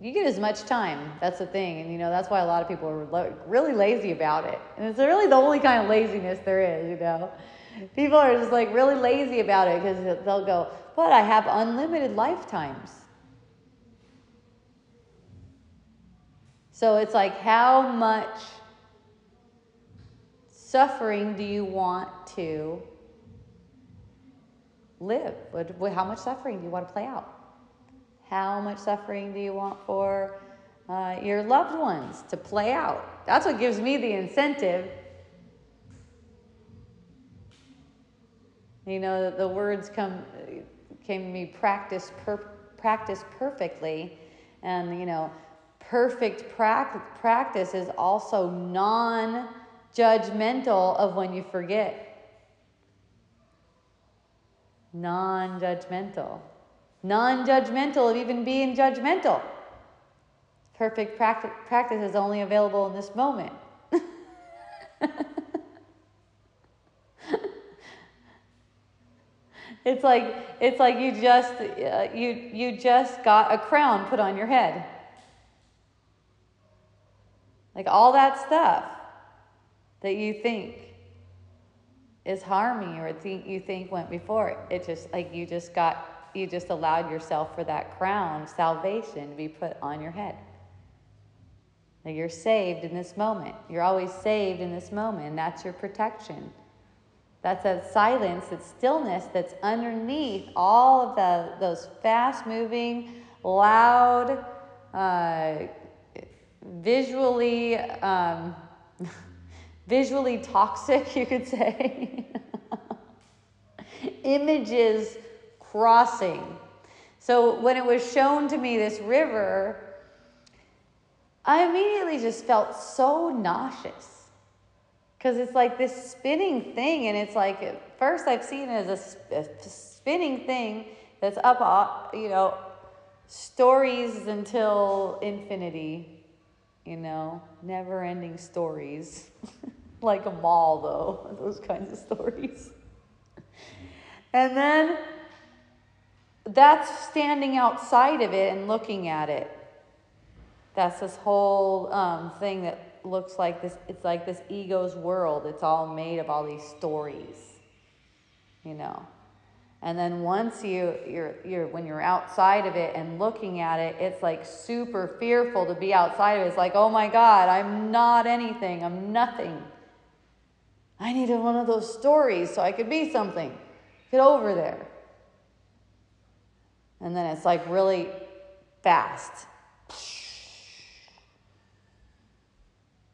You get as much time. That's the thing. And, you know, that's why a lot of people are really lazy about it. And it's really the only kind of laziness there is, you know. People are just like really lazy about it because they'll go, but I have unlimited lifetimes. So it's like, how much suffering do you want to live? How much suffering do you want to play out? How much suffering do you want for uh, your loved ones to play out? That's what gives me the incentive. You know, the words come came to me practice per, practice perfectly, and you know, perfect practice is also non-judgmental of when you forget. Non-judgmental non judgmental of even being judgmental. Perfect practice is only available in this moment. it's like it's like you just uh, you you just got a crown put on your head. Like all that stuff that you think is harming you or think you think went before it. It just like you just got you just allowed yourself for that crown, salvation, to be put on your head. That you're saved in this moment. You're always saved in this moment, that's your protection. That's that silence, that stillness that's underneath all of the, those fast moving, loud, uh, visually, um, visually toxic, you could say, images crossing. So when it was shown to me this river, I immediately just felt so nauseous. Because it's like this spinning thing, and it's like, at first I've seen it as a, a spinning thing that's up, uh, you know, stories until infinity, you know, never ending stories. like a mall, though, those kinds of stories. And then that's standing outside of it and looking at it. That's this whole um, thing that looks like this. It's like this ego's world. It's all made of all these stories, you know. And then once you you're you're when you're outside of it and looking at it, it's like super fearful to be outside of it. It's like, oh my God, I'm not anything. I'm nothing. I needed one of those stories so I could be something. Get over there. And then it's like really fast.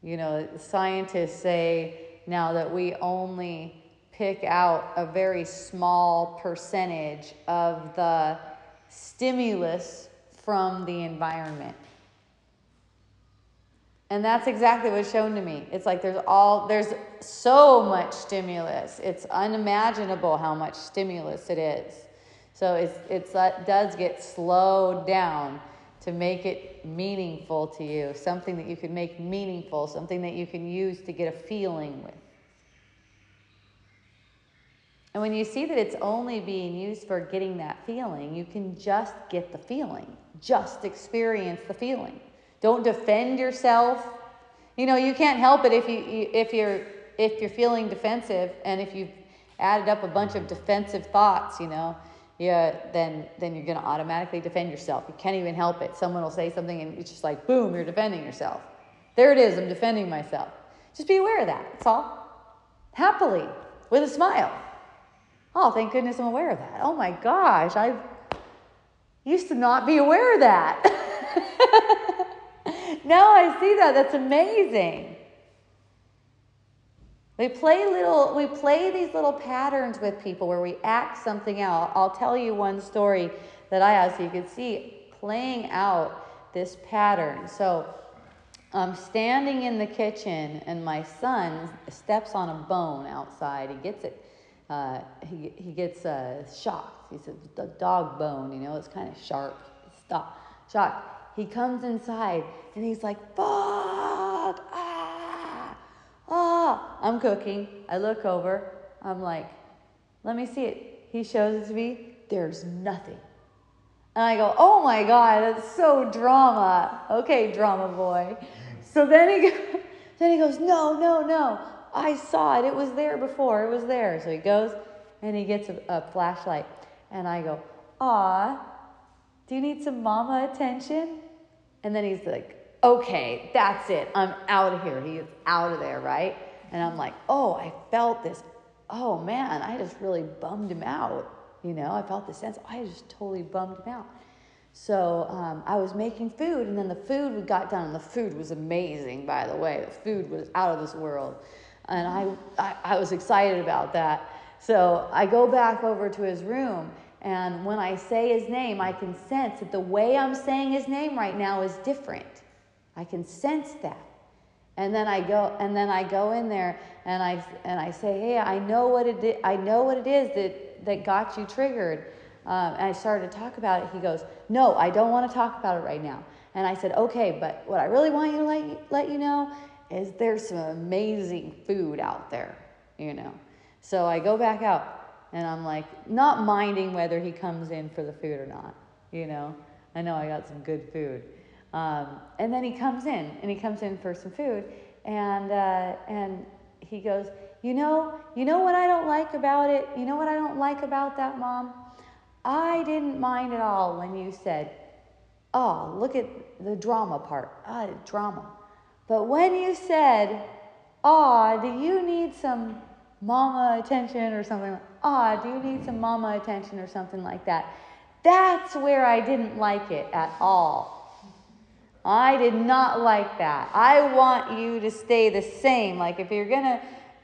You know, scientists say now that we only pick out a very small percentage of the stimulus from the environment. And that's exactly what's shown to me. It's like there's all there's so much stimulus. It's unimaginable how much stimulus it is. So it's it's it does get slowed down to make it meaningful to you, something that you can make meaningful, something that you can use to get a feeling with. And when you see that it's only being used for getting that feeling, you can just get the feeling. Just experience the feeling. Don't defend yourself. You know, you can't help it if you if you're if you're feeling defensive and if you've added up a bunch of defensive thoughts, you know, yeah, then then you're going to automatically defend yourself. You can't even help it. Someone will say something and it's just like boom, you're defending yourself. There it is. I'm defending myself. Just be aware of that. That's all. Happily, with a smile. Oh, thank goodness I'm aware of that. Oh my gosh, I used to not be aware of that. now I see that. That's amazing. We play little we play these little patterns with people where we act something out. I'll tell you one story that I have so you can see playing out this pattern. So I'm standing in the kitchen and my son steps on a bone outside. He gets it. Uh, he, he gets uh, shocked. He's a, a dog bone, you know, it's kind of sharp. Stop. Shocked. He comes inside and he's like, fuck, ah ah, I'm cooking. I look over. I'm like, let me see it. He shows it to me. There's nothing. And I go, oh my God, that's so drama. Okay, drama boy. So then he, then he goes, no, no, no. I saw it. It was there before. It was there. So he goes and he gets a, a flashlight. And I go, ah, do you need some mama attention? And then he's like, okay, that's it. I'm out of here. He is out of there, right? And I'm like, oh, I felt this. Oh man, I just really bummed him out. You know, I felt the sense. I just totally bummed him out. So um, I was making food, and then the food we got done, and the food was amazing, by the way. The food was out of this world. And I, I, I was excited about that. So I go back over to his room, and when I say his name, I can sense that the way I'm saying his name right now is different. I can sense that. And then I go and then I go in there and I and I say, "Hey, I know what it is, I know what it is that that got you triggered." Um, and I started to talk about it. He goes, "No, I don't want to talk about it right now." And I said, "Okay, but what I really want you to let let you know is there's some amazing food out there, you know." So I go back out and I'm like, not minding whether he comes in for the food or not, you know. I know I got some good food. Um, and then he comes in, and he comes in for some food, and uh, and he goes, you know, you know what I don't like about it. You know what I don't like about that, mom. I didn't mind at all when you said, "Oh, look at the drama part." Ah, drama. But when you said, "Ah, do you need some mama attention or something?" Ah, do you need some mama attention or something like that? That's where I didn't like it at all. I did not like that. I want you to stay the same. Like if you're going to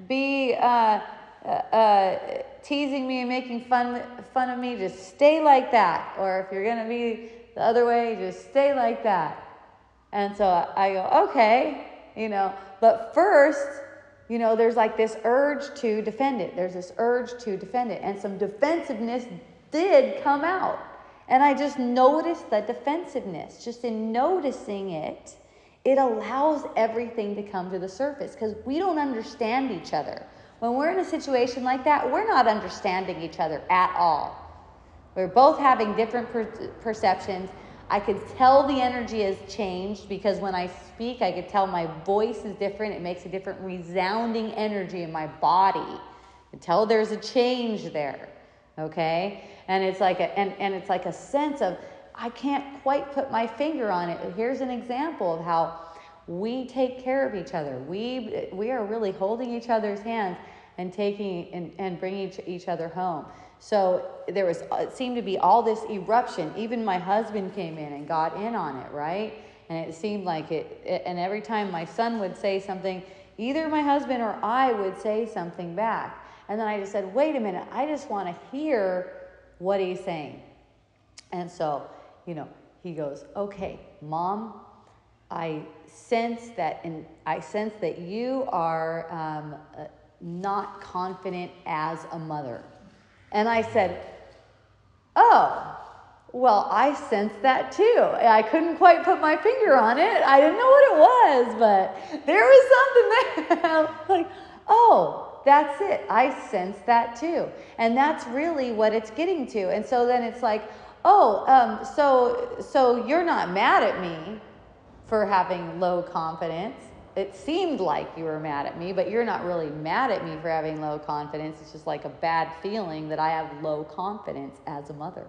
be uh, uh, uh, teasing me and making fun, fun of me, just stay like that. Or if you're going to be the other way, just stay like that. And so I go, okay, you know, but first, you know, there's like this urge to defend it. There's this urge to defend it. And some defensiveness did come out. And I just noticed the defensiveness. Just in noticing it, it allows everything to come to the surface because we don't understand each other. When we're in a situation like that, we're not understanding each other at all. We're both having different per- perceptions. I could tell the energy has changed because when I speak, I could tell my voice is different. It makes a different resounding energy in my body. I tell there's a change there. Okay? And it's like a and, and it's like a sense of I can't quite put my finger on it. Here's an example of how we take care of each other. We we are really holding each other's hands and taking and, and bringing each, other home. So there was, uh, it seemed to be all this eruption. Even my husband came in and got in on it, right? And it seemed like it, it, and every time my son would say something, either my husband or I would say something back. And then I just said, wait a minute, I just want to hear what he's saying. And so, you know, he goes, okay, mom, I sense that, and I sense that you are um, uh, not confident as a mother. And I said, Oh, well, I sensed that too. I couldn't quite put my finger on it. I didn't know what it was, but there was something there. like, oh, that's it. I sense that too. And that's really what it's getting to. And so then it's like, oh, um, so so you're not mad at me for having low confidence it seemed like you were mad at me, but you're not really mad at me for having low confidence. It's just like a bad feeling that I have low confidence as a mother.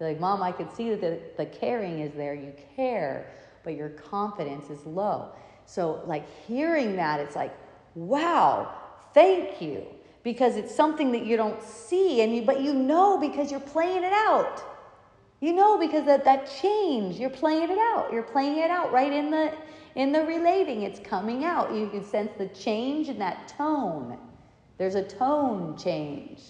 You're like, Mom, I could see that the, the caring is there. You care, but your confidence is low. So, like, hearing that, it's like, wow, thank you. Because it's something that you don't see, and you, but you know because you're playing it out. You know because that, that change, you're playing it out. You're playing it out right in the in the relating, it's coming out. You can sense the change in that tone. There's a tone change.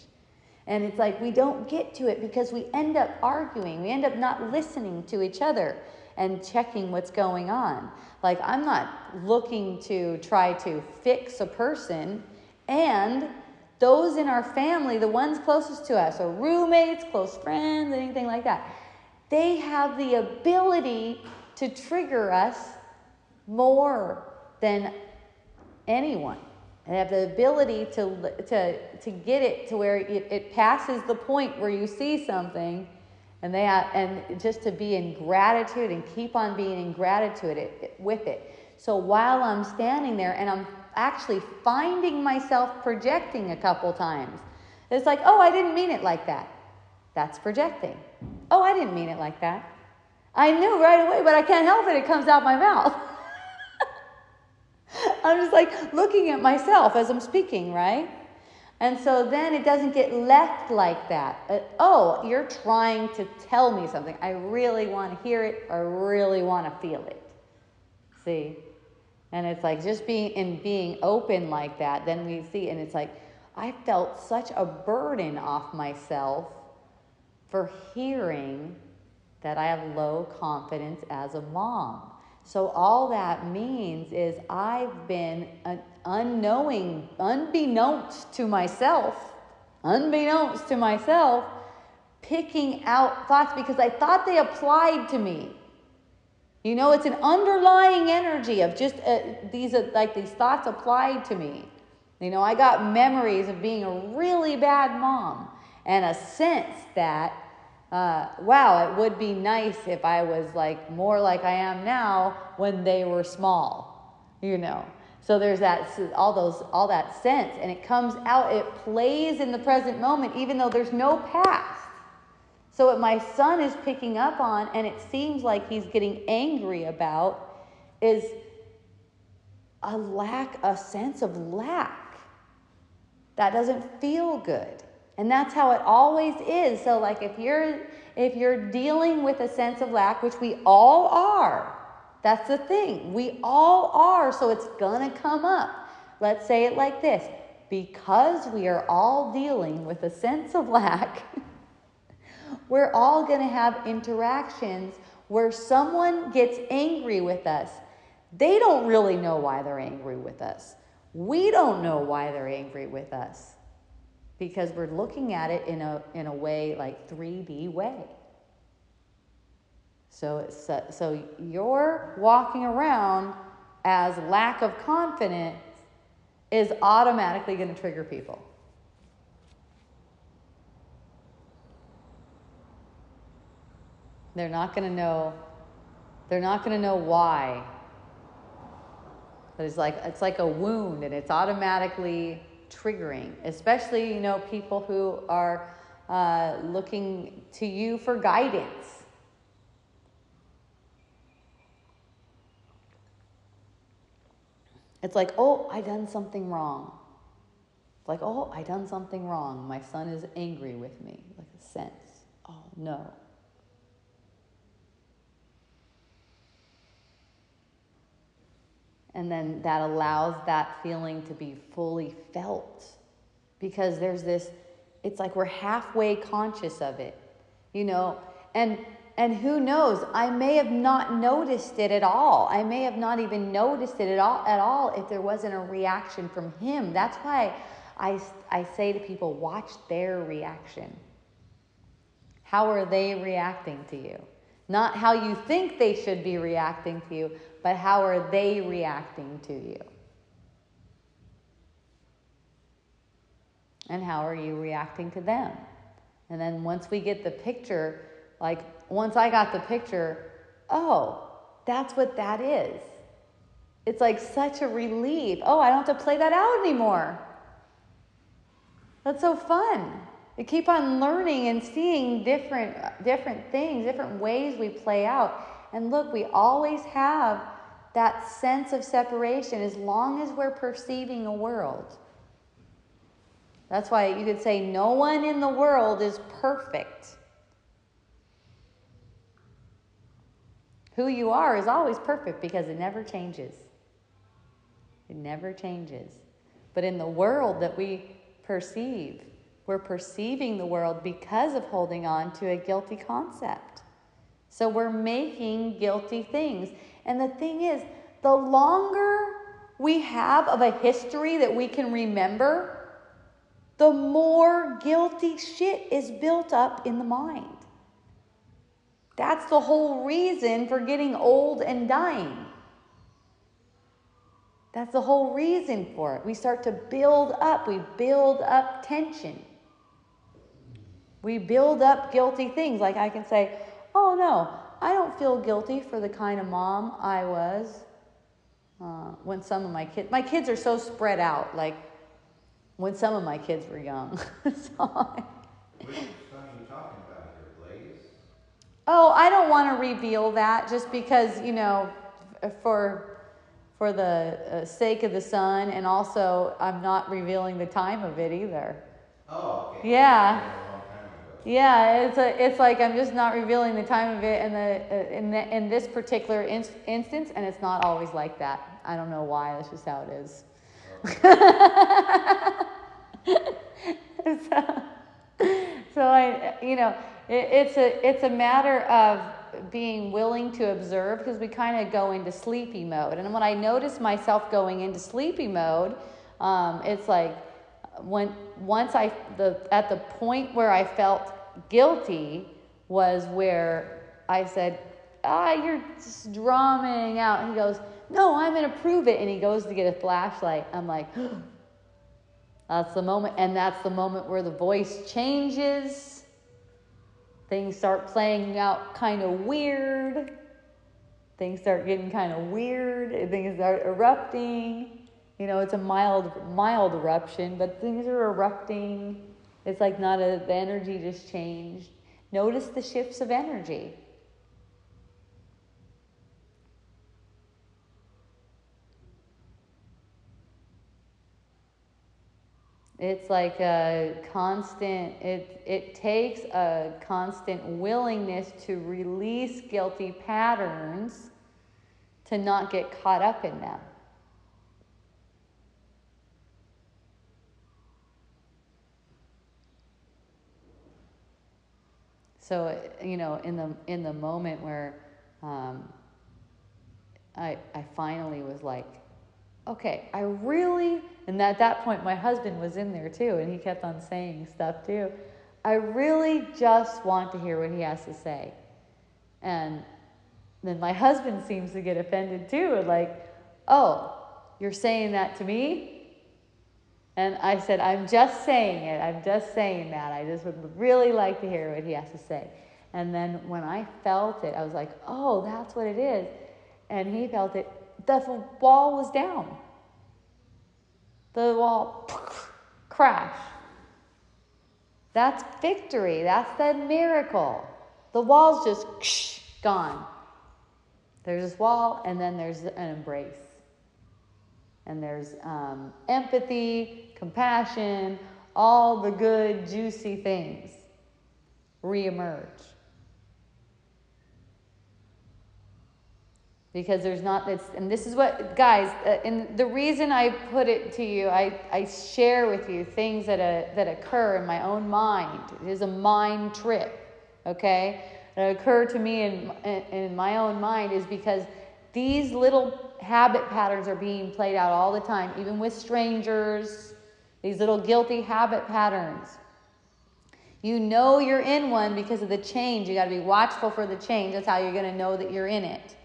And it's like we don't get to it because we end up arguing. We end up not listening to each other and checking what's going on. Like, I'm not looking to try to fix a person. And those in our family, the ones closest to us, or roommates, close friends, anything like that, they have the ability to trigger us more than anyone. They have the ability to, to, to get it to where it, it passes the point where you see something and they have, and just to be in gratitude and keep on being in gratitude it, it, with it. So while I'm standing there and I'm actually finding myself projecting a couple times, it's like, oh, I didn't mean it like that. That's projecting. Oh, I didn't mean it like that. I knew right away, but I can't help it. It comes out my mouth. I'm just like looking at myself as I'm speaking, right? And so then it doesn't get left like that. Uh, oh, you're trying to tell me something. I really want to hear it I really want to feel it. See? And it's like just being in being open like that, then we see, and it's like, I felt such a burden off myself for hearing that I have low confidence as a mom. So all that means is I've been unknowing, unbeknownst to myself, unbeknownst to myself, picking out thoughts because I thought they applied to me. You know, it's an underlying energy of just uh, these, uh, like these thoughts applied to me. You know, I got memories of being a really bad mom and a sense that uh, wow, it would be nice if I was like more like I am now when they were small, you know. So there's that all those all that sense, and it comes out. It plays in the present moment, even though there's no past. So what my son is picking up on, and it seems like he's getting angry about, is a lack, a sense of lack. That doesn't feel good. And that's how it always is. So like if you're if you're dealing with a sense of lack, which we all are, that's the thing. We all are, so it's going to come up. Let's say it like this. Because we are all dealing with a sense of lack, we're all going to have interactions where someone gets angry with us. They don't really know why they're angry with us. We don't know why they're angry with us because we're looking at it in a, in a way like 3D way. So, it's, so you're walking around as lack of confidence is automatically going to trigger people. They're not going to know. They're not going to know why. But it's like it's like a wound, and it's automatically triggering. Especially you know people who are uh, looking to you for guidance. It's like, oh, I done something wrong. It's like, oh, I done something wrong. My son is angry with me. Like a sense. Oh no. And then that allows that feeling to be fully felt. Because there's this, it's like we're halfway conscious of it, you know? And and who knows, I may have not noticed it at all. I may have not even noticed it at all, at all if there wasn't a reaction from him. That's why I, I say to people, watch their reaction. How are they reacting to you? Not how you think they should be reacting to you, but how are they reacting to you? And how are you reacting to them? And then once we get the picture, like once I got the picture, oh, that's what that is. It's like such a relief. Oh, I don't have to play that out anymore. That's so fun. We keep on learning and seeing different different things, different ways we play out. And look, we always have that sense of separation as long as we're perceiving a world. That's why you could say no one in the world is perfect. Who you are is always perfect because it never changes. It never changes. But in the world that we perceive, we're perceiving the world because of holding on to a guilty concept. So we're making guilty things. And the thing is, the longer we have of a history that we can remember, the more guilty shit is built up in the mind. That's the whole reason for getting old and dying. That's the whole reason for it. We start to build up, we build up tension. We build up guilty things. Like I can say, oh no, I don't feel guilty for the kind of mom I was uh, when some of my kids, my kids are so spread out, like when some of my kids were young. so Oh, I don't want to reveal that just because, you know, for for the uh, sake of the son and also I'm not revealing the time of it either. Oh, okay. Yeah. Yeah, it's a, it's like I'm just not revealing the time of it in the uh, in the, in this particular in, instance, and it's not always like that. I don't know why. That's just how it is. so, so I, you know, it, it's a it's a matter of being willing to observe because we kind of go into sleepy mode. And when I notice myself going into sleepy mode, um, it's like when once I the at the point where I felt guilty was where I said, "Ah, you're just drumming out." And he goes, "No, I'm going to prove it." And he goes to get a flashlight. I'm like. That's the moment, and that's the moment where the voice changes Things start playing out kind of weird. Things start getting kind of weird. Things start erupting. You know, it's a mild, mild eruption, but things are erupting. It's like not a, the energy just changed. Notice the shifts of energy. It's like a constant, it, it takes a constant willingness to release guilty patterns to not get caught up in them. So, you know, in the, in the moment where um, I, I finally was like, okay, I really, and at that point, my husband was in there too, and he kept on saying stuff too. I really just want to hear what he has to say. And then my husband seems to get offended too, like, oh, you're saying that to me? And I said, I'm just saying it. I'm just saying that. I just would really like to hear what he has to say. And then when I felt it, I was like, oh, that's what it is. And he felt it. The wall was down. The wall crash. That's victory. That's the miracle. The wall's just gone. There's this wall, and then there's an embrace. And there's um, empathy, compassion, all the good, juicy things reemerge. Because there's not, this, and this is what, guys, uh, and the reason I put it to you, I, I share with you things that, uh, that occur in my own mind. It is a mind trip, okay? That occur to me in, in my own mind is because these little habit patterns are being played out all the time, even with strangers, these little guilty habit patterns. You know you're in one because of the change. You got to be watchful for the change. That's how you're going to know that you're in it.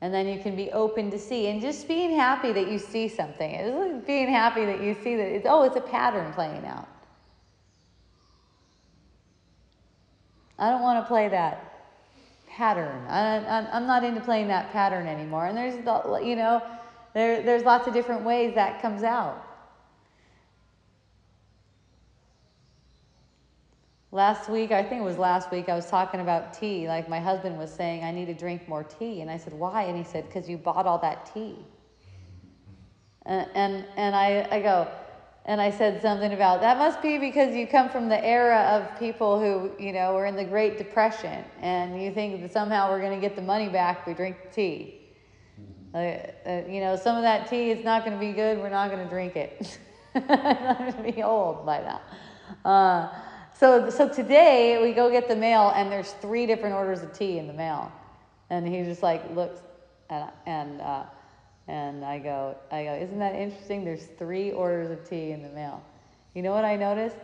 And then you can be open to see. And just being happy that you see something. It's being happy that you see that it's, oh, it's a pattern playing out. I don't want to play that pattern. I, am not into playing that pattern anymore. And there's, you know, there, there's lots of different ways that comes out. Last week, I think it was last week, I was talking about tea. Like my husband was saying, I need to drink more tea. And I said, Why? And he said, Because you bought all that tea. And, and, and I, I go, and I said something about that must be because you come from the era of people who, you know, were in the Great Depression and you think that somehow we're going to get the money back if we drink the tea. Uh, uh, you know, some of that tea is not going to be good. We're not going to drink it. I'm going to be old by now. Uh, so, so today we go get the mail and there's three different orders of tea in the mail. And he just like looks and, and uh, and I go, I go, isn't that interesting? There's three orders of tea in the mail. You know what I noticed?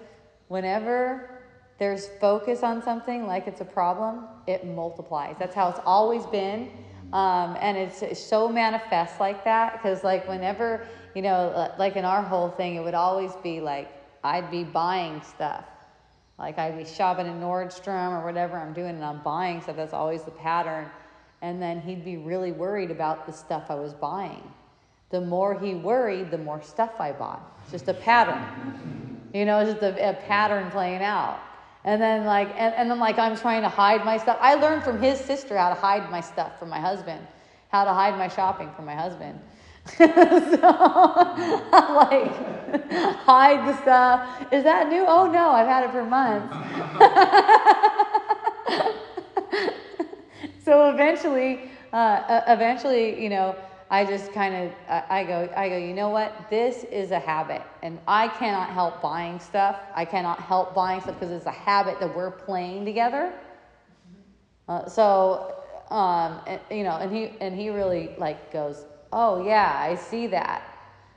Whenever there's focus on something like it's a problem, it multiplies. That's how it's always been. Um, and it's, it's so manifest like that because, like, whenever, you know, like in our whole thing, it would always be like I'd be buying stuff. Like I'd be shopping in Nordstrom or whatever I'm doing, and I'm buying stuff. That's always the pattern and then he'd be really worried about the stuff I was buying. The more he worried, the more stuff I bought. It's just a pattern. You know, it's just a, a pattern playing out. And then like and, and then like I'm trying to hide my stuff. I learned from his sister how to hide my stuff from my husband, how to hide my shopping from my husband. so like, hide the stuff. Is that new? Oh no, I've had it for months. so eventually, uh, eventually, you know, I just kind of I go I go you know what? This is a habit and I cannot help buying stuff. I cannot help buying stuff because it's a habit that we're playing together. Uh, so um, and, you know and he and he really like goes oh yeah I see that.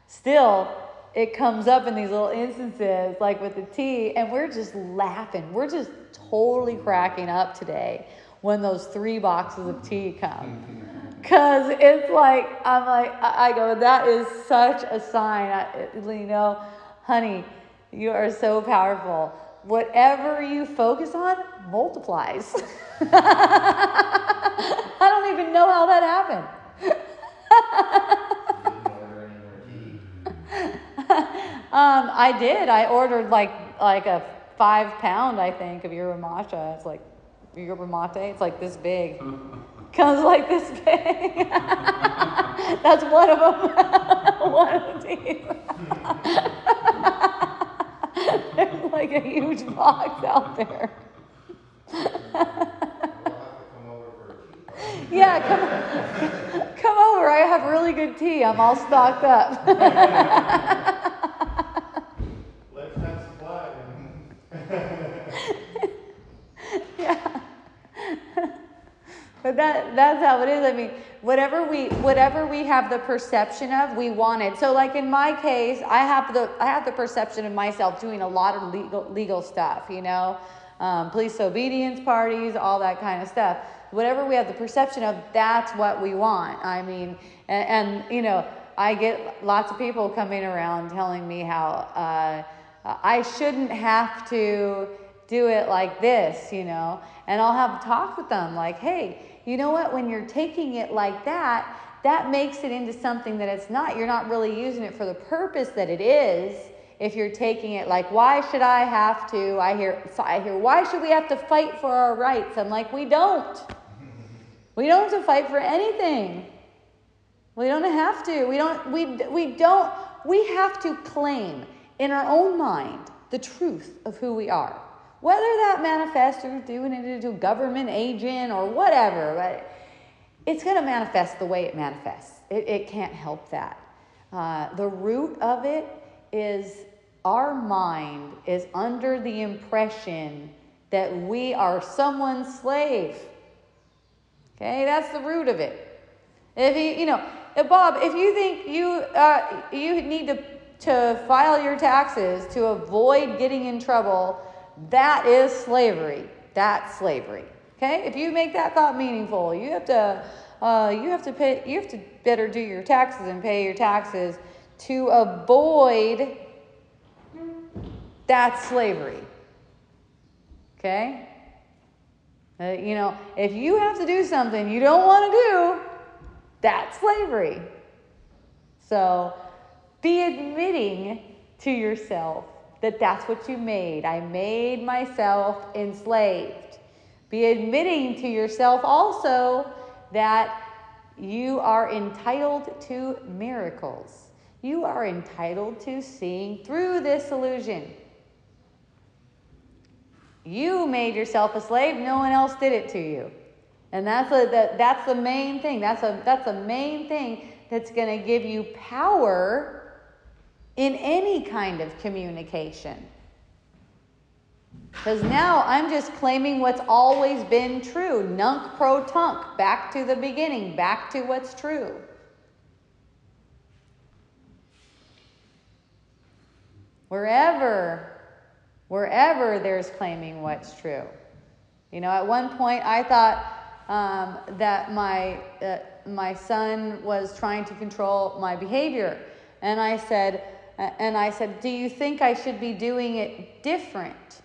Still it comes up in these little instances like with the tea and we're just laughing. We're just totally cracking up today when those three boxes of tea come. Because it's like, I'm like, I go, that is such a sign. I, you know, honey, you are so powerful. Whatever you focus on multiplies. I don't even know how that happened. um, I did. I ordered like like a five pound, I think, of your matcha. It's like yerba mate. It's like this big. Comes like this big. That's one of them. one of these. There's like a huge box out there. yeah, come, come over. I have really good tea. I'm all stocked up. Let's have supply. But that that's how it is. I mean, whatever we whatever we have the perception of, we want it. So like in my case, I have the I have the perception of myself doing a lot of legal legal stuff, you know, um, police obedience parties, all that kind of stuff. whatever we have the perception of, that's what we want. I mean, and, and you know, I get lots of people coming around telling me how uh, I shouldn't have to do it like this, you know, and I'll have a talk with them like, hey, you know what? When you're taking it like that, that makes it into something that it's not. You're not really using it for the purpose that it is. If you're taking it like, why should I have to? I hear, I hear, why should we have to fight for our rights? I'm like, we don't. We don't have to fight for anything. We don't have to. We don't. We we don't. We have to claim in our own mind the truth of who we are. Whether that manifests through doing it to a government agent or whatever, but it's going to manifest the way it manifests. It, it can't help that. Uh, the root of it is our mind is under the impression that we are someone's slave. Okay, that's the root of it. If you, you know, Bob, if you think you uh, you need to to file your taxes to avoid getting in trouble, that is slavery. That's slavery. Okay, if you make that thought meaningful, you have to uh, you have to pay. You have to better do your taxes and pay your taxes to avoid. that slavery. Okay. Uh, you know, if you have to do something you don't want to do, that's slavery. So be admitting to yourself that that's what you made. I made myself enslaved. Be admitting to yourself also that you are entitled to miracles. You are entitled to seeing through this illusion. You made yourself a slave, no one else did it to you. And that's a, that, that's the main thing. That's a that's a main thing that's going to give you power in any kind of communication. Because now I'm just claiming what's always been true. Nunc pro tunc, back to the beginning, back to what's true. Wherever, wherever there's claiming what's true. You know, at one point I thought um, that my, uh, my son was trying to control my behavior. And I said, and I said, do you think I should be doing it different?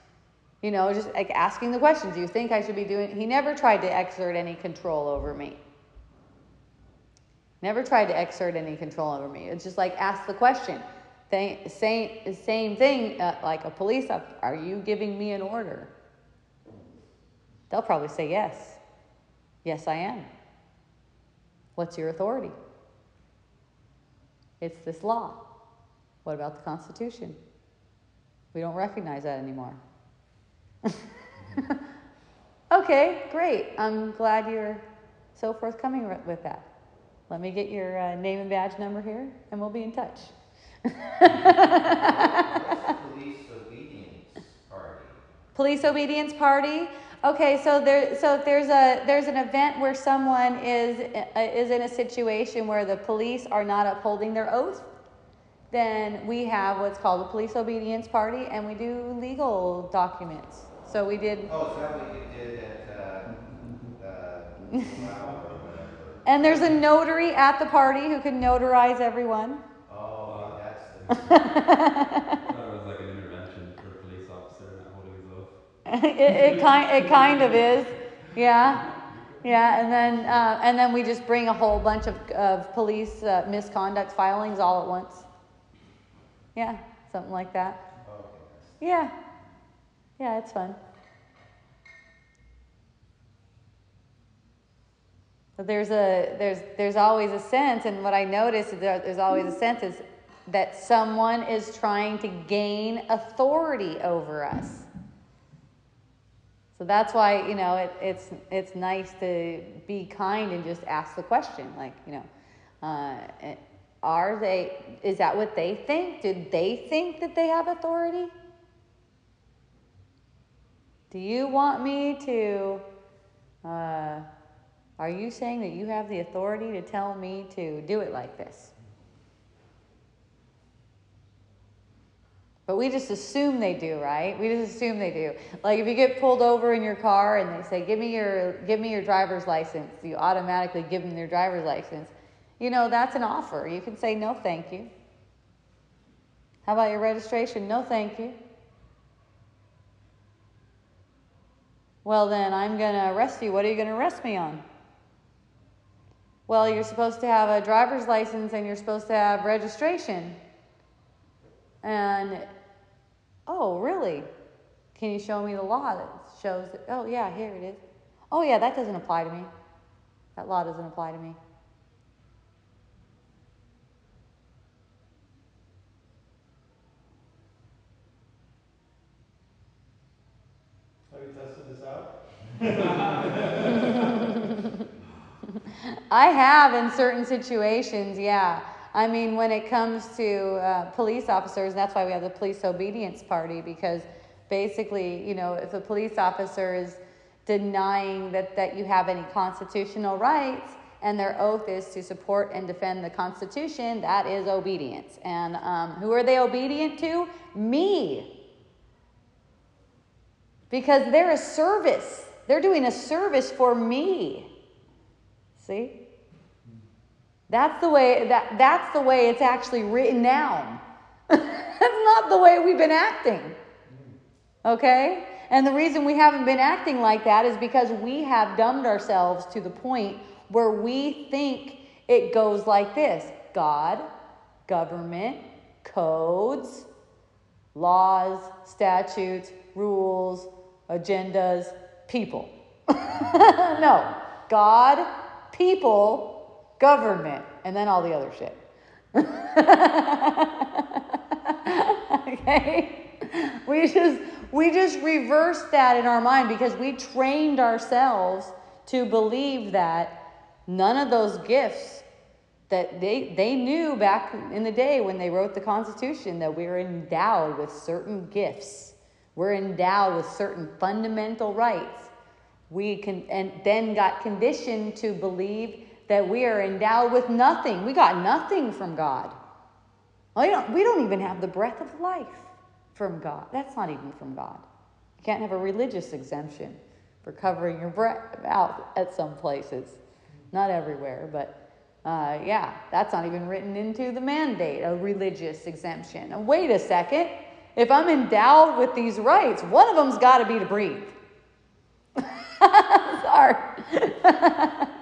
You know, just like asking the question, do you think I should be doing He never tried to exert any control over me. Never tried to exert any control over me. It's just like ask the question. Same, same thing, uh, like a police officer. Are you giving me an order? They'll probably say yes. Yes, I am. What's your authority? It's this law. What about the Constitution? We don't recognize that anymore. okay, great. I'm glad you're so forthcoming with that. Let me get your uh, name and badge number here, and we'll be in touch. Police obedience party. Police obedience party. Okay, so there, so there's a there's an event where someone is uh, is in a situation where the police are not upholding their oath. Then we have what's called a police obedience party, and we do legal documents. So we did. Oh, is that what you did at, uh, uh, Wow? And there's a notary at the party who can notarize everyone. Oh, that's the. I thought it was like an intervention for a police officer not holding his oath. it, it kind it kind of is, yeah, yeah. And then uh, and then we just bring a whole bunch of of police uh, misconduct filings all at once. Yeah, something like that. Okay. Yeah, yeah, it's fun. But there's a there's there's always a sense, and what I notice is there, there's always a sense is that someone is trying to gain authority over us. So that's why you know it, it's it's nice to be kind and just ask the question, like you know, uh, are they? Is that what they think? Do they think that they have authority? Do you want me to? Uh, are you saying that you have the authority to tell me to do it like this? But we just assume they do, right? We just assume they do. Like if you get pulled over in your car and they say, "Give me your give me your driver's license," you automatically give them their driver's license. You know, that's an offer. You can say, "No, thank you." How about your registration? No, thank you. Well, then I'm going to arrest you. What are you going to arrest me on? Well, you're supposed to have a driver's license and you're supposed to have registration. And, oh, really? Can you show me the law that shows that? Oh, yeah, here it is. Oh, yeah, that doesn't apply to me. That law doesn't apply to me. Have you tested this out? I have in certain situations, yeah. I mean, when it comes to uh, police officers, that's why we have the police obedience party because basically, you know, if a police officer is denying that, that you have any constitutional rights and their oath is to support and defend the Constitution, that is obedience. And um, who are they obedient to? Me. Because they're a service, they're doing a service for me. See? That's the way that that's the way it's actually written down. that's not the way we've been acting. Okay? And the reason we haven't been acting like that is because we have dumbed ourselves to the point where we think it goes like this God, government, codes, laws, statutes, rules, agendas, people. no. God, people, government, and then all the other shit. okay? We just we just reversed that in our mind because we trained ourselves to believe that none of those gifts that they they knew back in the day when they wrote the constitution that we were endowed with certain gifts. We're endowed with certain fundamental rights. We can and then got conditioned to believe that we are endowed with nothing. We got nothing from God. We don't, we don't even have the breath of life from God. That's not even from God. You can't have a religious exemption for covering your breath out at some places. Not everywhere, but uh, yeah, that's not even written into the mandate, a religious exemption. And wait a second. If I'm endowed with these rights, one of them's got to be to breathe. Sorry.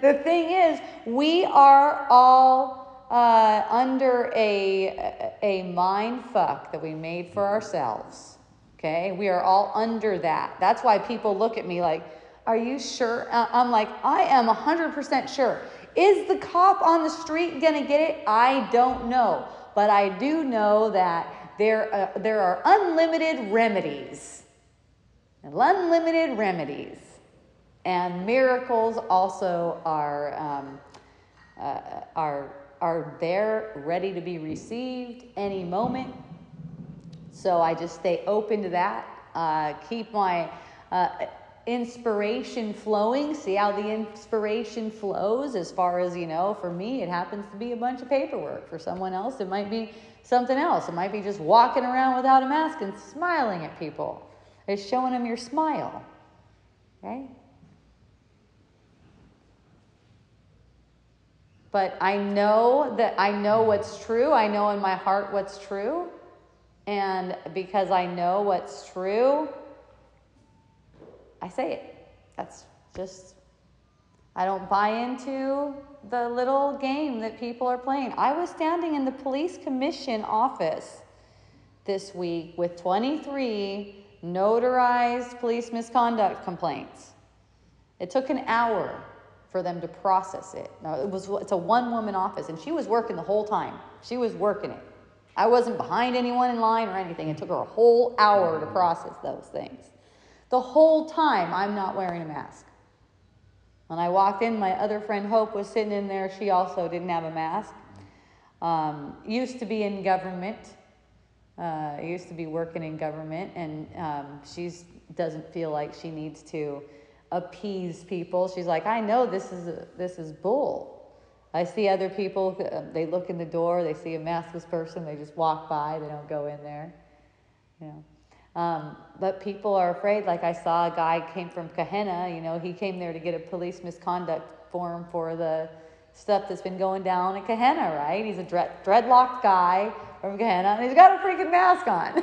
the thing is, we are all uh, under a, a mind fuck that we made for ourselves. Okay? We are all under that. That's why people look at me like, Are you sure? Uh, I'm like, I am 100% sure. Is the cop on the street going to get it? I don't know. But I do know that there, uh, there are unlimited remedies. Unlimited remedies. And miracles also are, um, uh, are, are there ready to be received any moment. So I just stay open to that. Uh, keep my uh, inspiration flowing. See how the inspiration flows as far as, you know, for me, it happens to be a bunch of paperwork. For someone else, it might be something else. It might be just walking around without a mask and smiling at people. It's showing them your smile. Okay? But I know that I know what's true. I know in my heart what's true. And because I know what's true, I say it. That's just, I don't buy into the little game that people are playing. I was standing in the police commission office this week with 23 notarized police misconduct complaints. It took an hour for them to process it. Now, it was it's a one woman office and she was working the whole time. She was working it. I wasn't behind anyone in line or anything. It took her a whole hour to process those things. The whole time I'm not wearing a mask. When I walked in, my other friend Hope was sitting in there. She also didn't have a mask. Um, used to be in government. Uh, used to be working in government, and um, she doesn't feel like she needs to appease people. She's like, I know this is a, this is bull. I see other people, uh, they look in the door, they see a maskless person, they just walk by, they don't go in there. You know. Um, but people are afraid. Like I saw a guy came from Kahena. you know, he came there to get a police misconduct form for the stuff that's been going down in Kahena. right? He's a dread, dreadlocked guy from Kahena, and he's got a freaking mask on.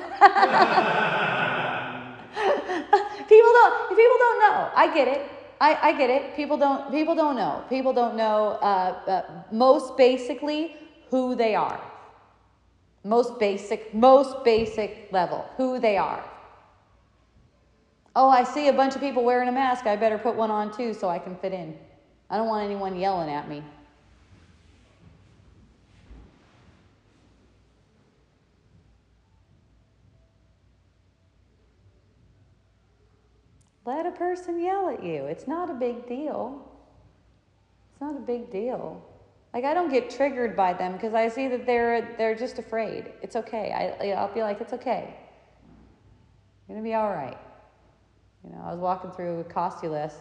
people don't. People don't know. I get it. I, I get it. People don't. People don't know. People don't know. Uh, uh, most basically, who they are. Most basic. Most basic level. Who they are. Oh, I see a bunch of people wearing a mask. I better put one on too, so I can fit in. I don't want anyone yelling at me. Let a person yell at you. It's not a big deal. It's not a big deal. Like I don't get triggered by them because I see that they're they're just afraid. It's okay. I I'll be like it's okay. You're gonna be all right. You know, I was walking through Cost-U-Less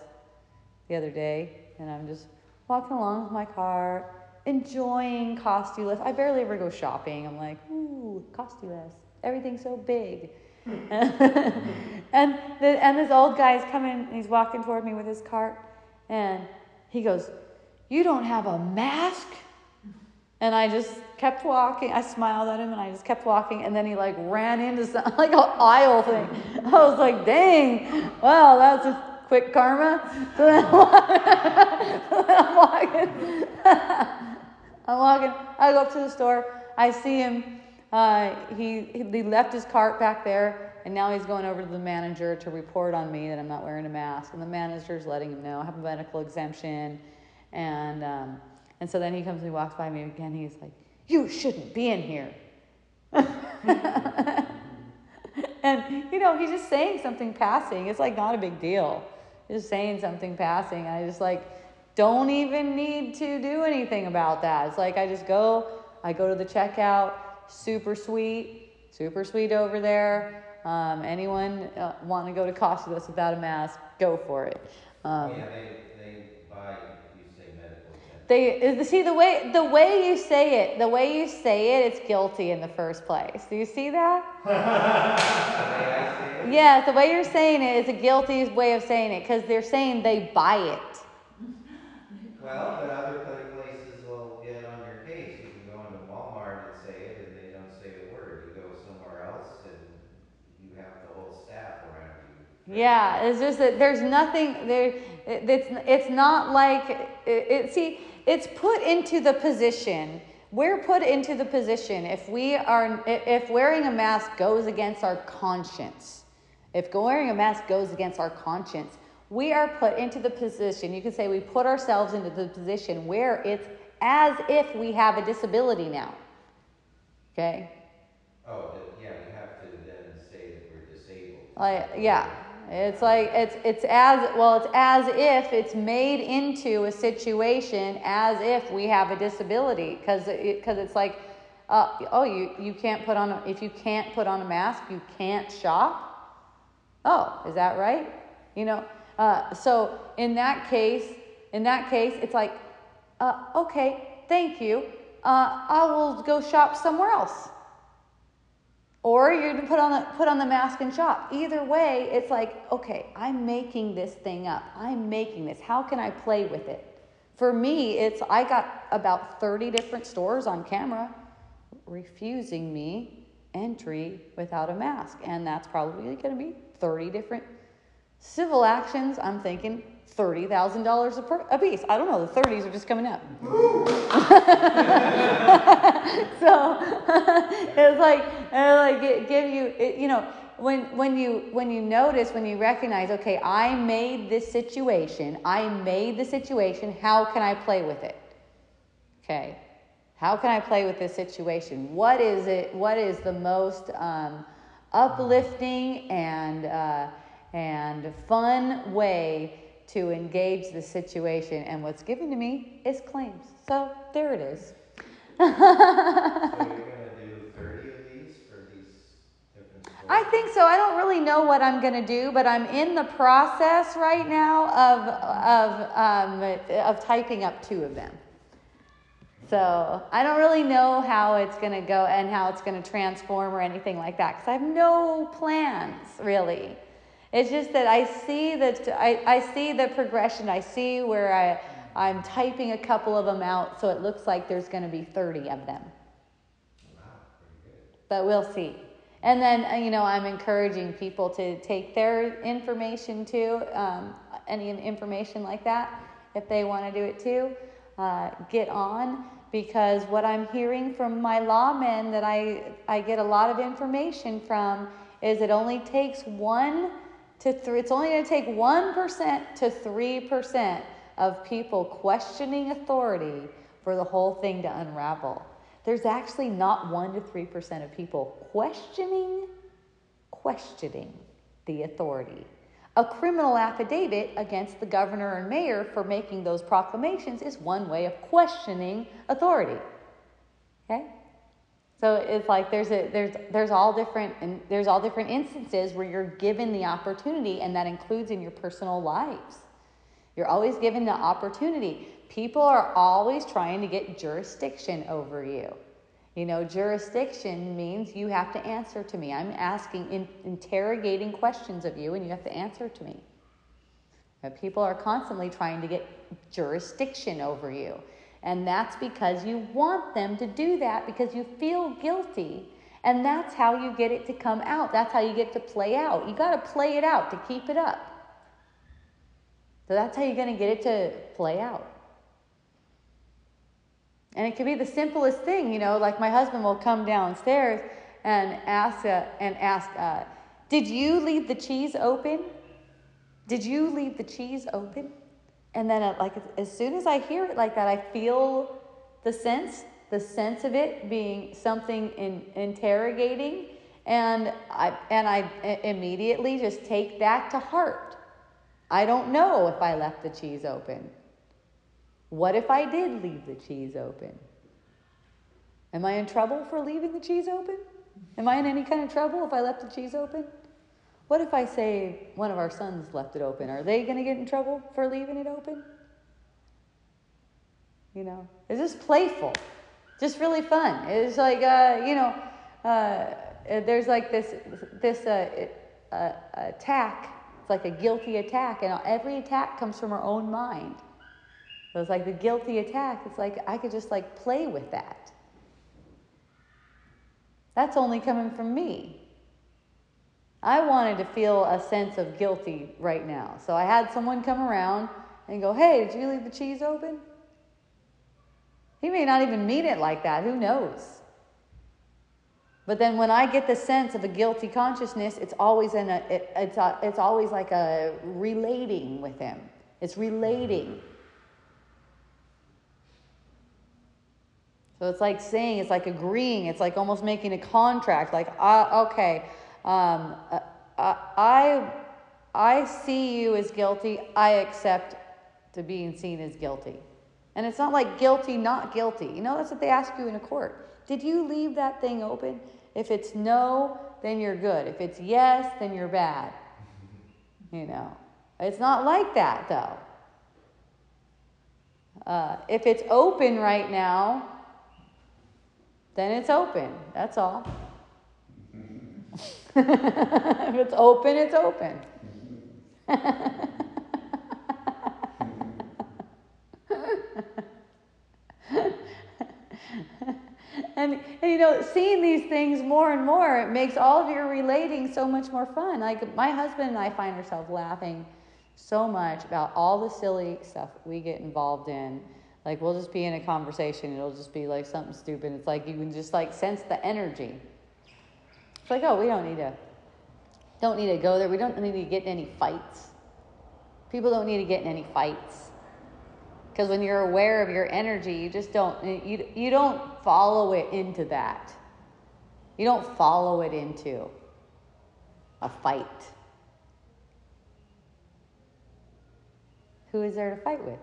the other day, and I'm just walking along with my car, enjoying Cost-U-Less. I barely ever go shopping. I'm like, ooh, Cost-U-Less. Everything's so big. and the, and this old guy's coming and he's walking toward me with his cart and he goes you don't have a mask? And i just kept walking. I smiled at him and i just kept walking. And then he like ran into some like an aisle thing. I was like dang well that's a quick karma. So then i'm walking. I'm walking. I go up to the store. I see him. Uh, he, he left his cart back there, and now he's going over to the manager to report on me that I'm not wearing a mask. And the manager's letting him know. I have a medical exemption. And, um, and so then he comes and he walks by me again. He's like, You shouldn't be in here. and, you know, he's just saying something passing. It's like not a big deal. He's just saying something passing. I just like, don't even need to do anything about that. It's like I just go, I go to the checkout super sweet, super sweet over there. Um, anyone uh, want to go to Cost-U-Less without a mask, go for it. Um, Yeah, they, they buy, you say medical exemption. They see the way the way you say it, the way you say it, it's guilty in the first place. Do you see that? The Yes, the way you're saying it is a guilty way of saying it because they're saying they buy it. well, but other places will get on your case. You can go into Walmart and say it, and they don't say a word. You go somewhere else, and you have the whole staff around you. Yeah, it's just that there's nothing there. it- It's it's not like it, it. See, it's put into the position. We're put into the position if we are if wearing a mask goes against our conscience. If wearing a mask goes against our conscience, we are put into the position. You can say we put ourselves into the position where it's as if we have a disability now. Okay. Oh, yeah, we have to then say that we're disabled. Like, yeah, it's like it's it's as well. It's as if it's made into a situation as if we have a disability, because because it's like, uh, oh, you you can't put on a, if you can't put on a mask, you can't shop. Oh, is that right? You know, uh, so in that case, in that case, it's like, uh, okay, thank you. Uh, I will go shop somewhere else or you're gonna put on the put on the mask and shop. Either way, it's like, okay, I'm making this thing up. I'm making this. How can I play with it? For me, it's I got about 30 different stores on camera refusing me entry without a mask, and that's probably to be 30 different civil actions. I'm thinking thirty thousand dollars a per- a piece. I don't know. The 30s are just coming up. so it's like like it give you it, you know when when you when you notice when you recognize okay I made this situation I made the situation how can I play with it okay how can I play with this situation what is it what is the most um, uplifting and uh, and fun way to engage the situation and what's given to me is claims so there it is So you're gonna do thirty of these for these different? I think so. I don't really know what I'm going to do, but I'm in the process right now of of um, of typing up two of them. So I don't really know how it's going to go and how it's going to transform or anything like that because I have no plans really. It's just that I see that I, I see the progression. I see where I I'm typing a couple of them out, so it looks like there's going to be 30 of them. But we'll see. And then, uh, you know, I'm encouraging people to take their information too, um, any information like that, if they want to do it too, uh, get on. Because what I'm hearing from my lawmen that I, I get a lot of information from is it only takes one to three, it's only going to take 1% to 3% of people questioning authority for the whole thing to unravel. There's actually not 1 to 3% of people questioning questioning the authority. A criminal affidavit against the governor and mayor for making those proclamations is one way of questioning authority. So it's like there's a there's there's all different and there's all different instances where you're given the opportunity and that includes in your personal lives. You're always given the opportunity. People are always trying to get jurisdiction over you. You know, jurisdiction means you have to answer to me. I'm asking, in, interrogating questions of you, and you have to answer to me. People are constantly trying to get jurisdiction over you. And that's because you want them to do that because you feel guilty. And that's how you get it to come out. That's how you get to play out. You got to play it out to keep it up. So that's how you're going to get it to play out. And it could be the simplest thing, you know, like my husband will come downstairs and ask, uh, and ask, uh, did you leave the cheese open? Did you leave the cheese open? And then, uh, like, as soon as I hear it like that, I feel the sense, the sense of it being something in, interrogating, and I and I immediately just take that to heart. I don't know if I left the cheese open. What if I did leave the cheese open? Am I in trouble for leaving the cheese open? Am I in any kind of trouble if I left the cheese open? What if I say one of our sons left it open? Are they going to get in trouble for leaving it open? You know, it's just playful, just really fun. It's like, uh, you know, uh, there's like this this uh, uh, attack. It's like a guilty attack, and every attack comes from our own mind. So it's like the guilty attack. It's like I could just like play with that. That's only coming from me. I wanted to feel a sense of guilty right now. So I had someone come around and go, Hey, did you leave the cheese open? He may not even mean it like that. Who knows? But then when I get the sense of a guilty consciousness, it's always in a, it, it's, a, it's always like a relating with him. It's relating. So it's like saying, it's like agreeing, it's like almost making a contract. Like, uh, okay, um, uh, I, I see you as guilty. I accept to being seen as guilty. And it's not like guilty, not guilty. You know, that's what they ask you in a court. Did you leave that thing open? If it's no, then you're good. If it's yes, then you're bad. You know, it's not like that though. Uh, if it's open right now, then it's open. That's all. if it's open, it's open. and, and, you know, seeing these things more and more, it makes all of your relating so much more fun. Like my husband and I find ourselves laughing so much about all the silly stuff we get involved in like we'll just be in a conversation, it'll just be like something stupid. It's like you can just like sense the energy. It's like, oh, we don't need to don't need to go there. We don't need to get in any fights. People don't need to get in any fights. Because when you're aware of your energy, you just don't you you don't follow it into that. You don't follow it into a fight. Who is there to fight with?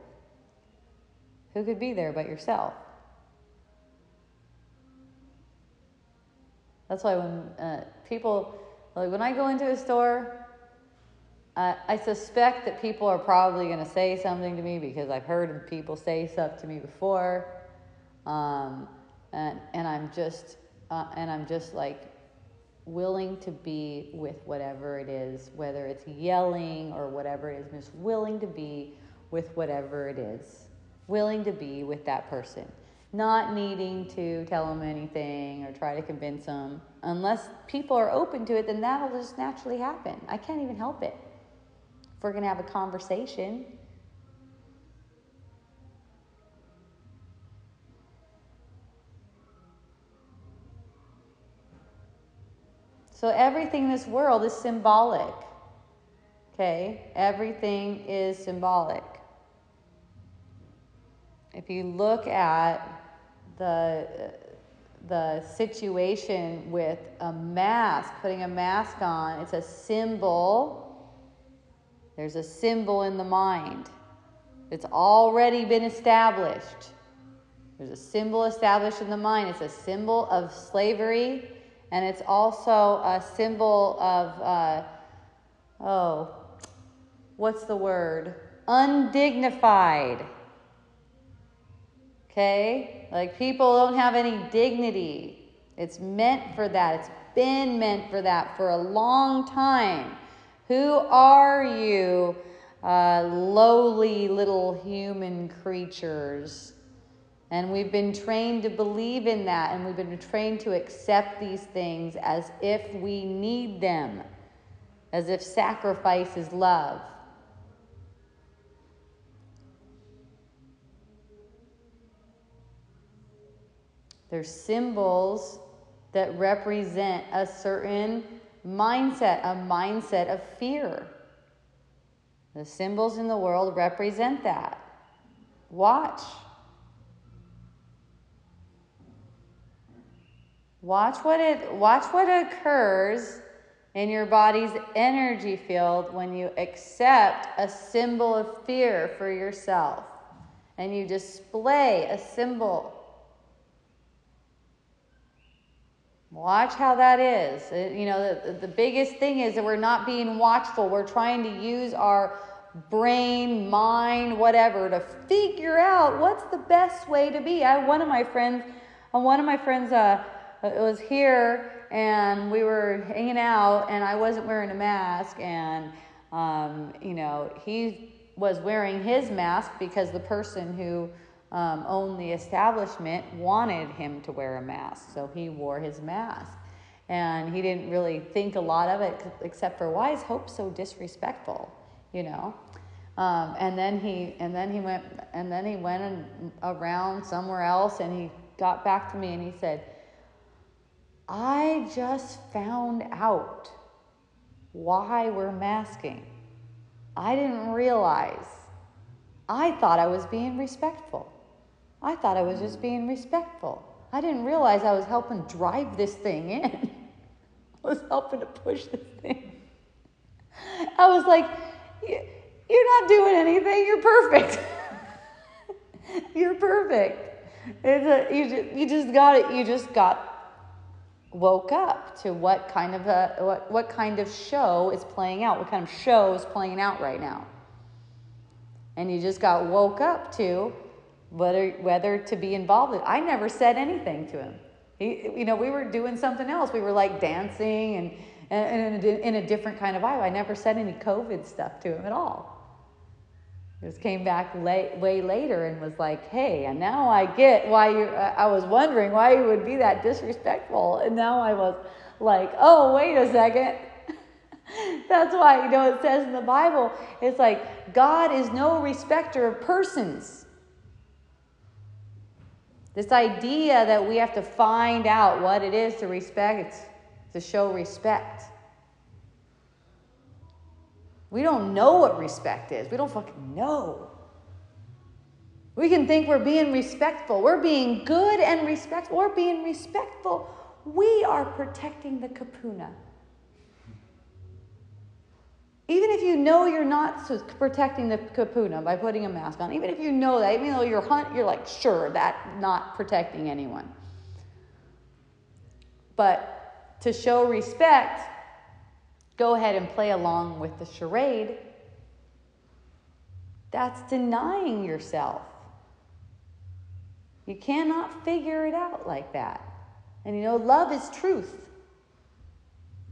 Who could be there but yourself? That's why when uh, people, like when I go into a store, uh, I suspect that people are probably going to say something to me because I've heard people say stuff to me before. Um, and, and I'm just, uh, and I'm just like willing to be with whatever it is, whether it's yelling or whatever it is, I'm just willing to be with whatever it is, willing to be with that person, not needing to tell them anything or try to convince them. Unless people are open to it, then that'll just naturally happen. I can't even help it. If we're going to have a conversation, So everything in this world is symbolic. Okay? Everything is symbolic. If you look at the the situation with a mask, putting a mask on, it's a symbol. There's a symbol in the mind. It's already been established. There's a symbol established in the mind. It's a symbol of slavery and it's also a symbol of, uh, oh, what's the word? Undignified. Okay? Like people don't have any dignity. It's meant for that. It's been meant for that for a long time. Who are you, uh, lowly little human creatures? And we've been trained to believe in that, and we've been trained to accept these things as if we need them, as if sacrifice is love. They're symbols that represent a certain mindset, a mindset of fear. The symbols in the world represent that. Watch. Watch what it watch what occurs in your body's energy field when you accept a symbol of fear for yourself and you display a symbol. Watch how that is. Uh, you know, the, the biggest thing is that we're not being watchful. We're trying to use our brain, mind, whatever to figure out what's the best way to be. I one of my friends, uh, one of my friends uh, it was here and we were hanging out and I wasn't wearing a mask and um, you know he was wearing his mask because the person who um, owned the establishment wanted him to wear a mask so he wore his mask and he didn't really think a lot of it except for why is hope so disrespectful you know um, and then he and then he went and then he went around somewhere else and he got back to me and he said I just found out why we're masking. I didn't realize. I thought I was being respectful. I thought I was just being respectful. I didn't realize I was helping drive this thing in. I was helping to push this thing. I was like, you're not doing anything. You're perfect. you're perfect. A, you, just, you just got it. You just got woke up to what kind of a what, what kind of show is playing out what kind of show is playing out right now and you just got woke up to whether whether to be involved in i never said anything to him he, you know we were doing something else we were like dancing and, and in, a, in a different kind of vibe i never said any covid stuff to him at all just came back late, way later and was like, "Hey, and now I get why you." I was wondering why you would be that disrespectful, and now I was like, "Oh, wait a second. That's why you know it says in the Bible, it's like God is no respecter of persons. This idea that we have to find out what it is to respect, to show respect. We don't know what respect is. We don't fucking know. We can think we're being respectful. We're being good and respectful. We're being respectful. We are protecting the kupuna. Even if you know you're not protecting the kupuna by putting a mask on, even if you know that, even though you're hunt, you're like, sure, that not protecting anyone. But to show respect, go ahead and play along with the charade, that's denying yourself. You cannot figure it out like that. And you know, love is truth.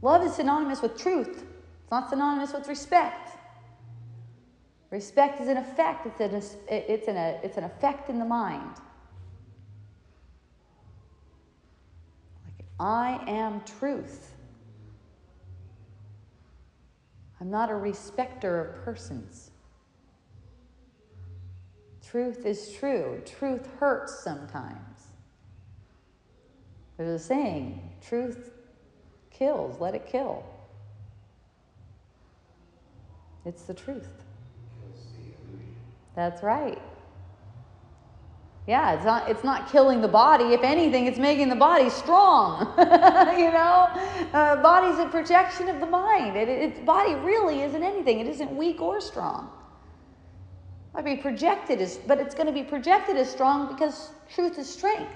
Love is synonymous with truth. Not synonymous with respect. Respect is an effect. It's an, it's an, it's an effect in the mind. Like, I am truth. I'm not a respecter of persons. Truth is true. Truth hurts sometimes. There's a saying truth kills, let it kill. It's the truth. That's right. Yeah, it's not it's not killing the body. If anything, it's making the body strong. you know, uh, body's a projection of the mind. It, its body really isn't anything. It isn't weak or strong might be projected as, but it's going to be projected as strong because truth is strength.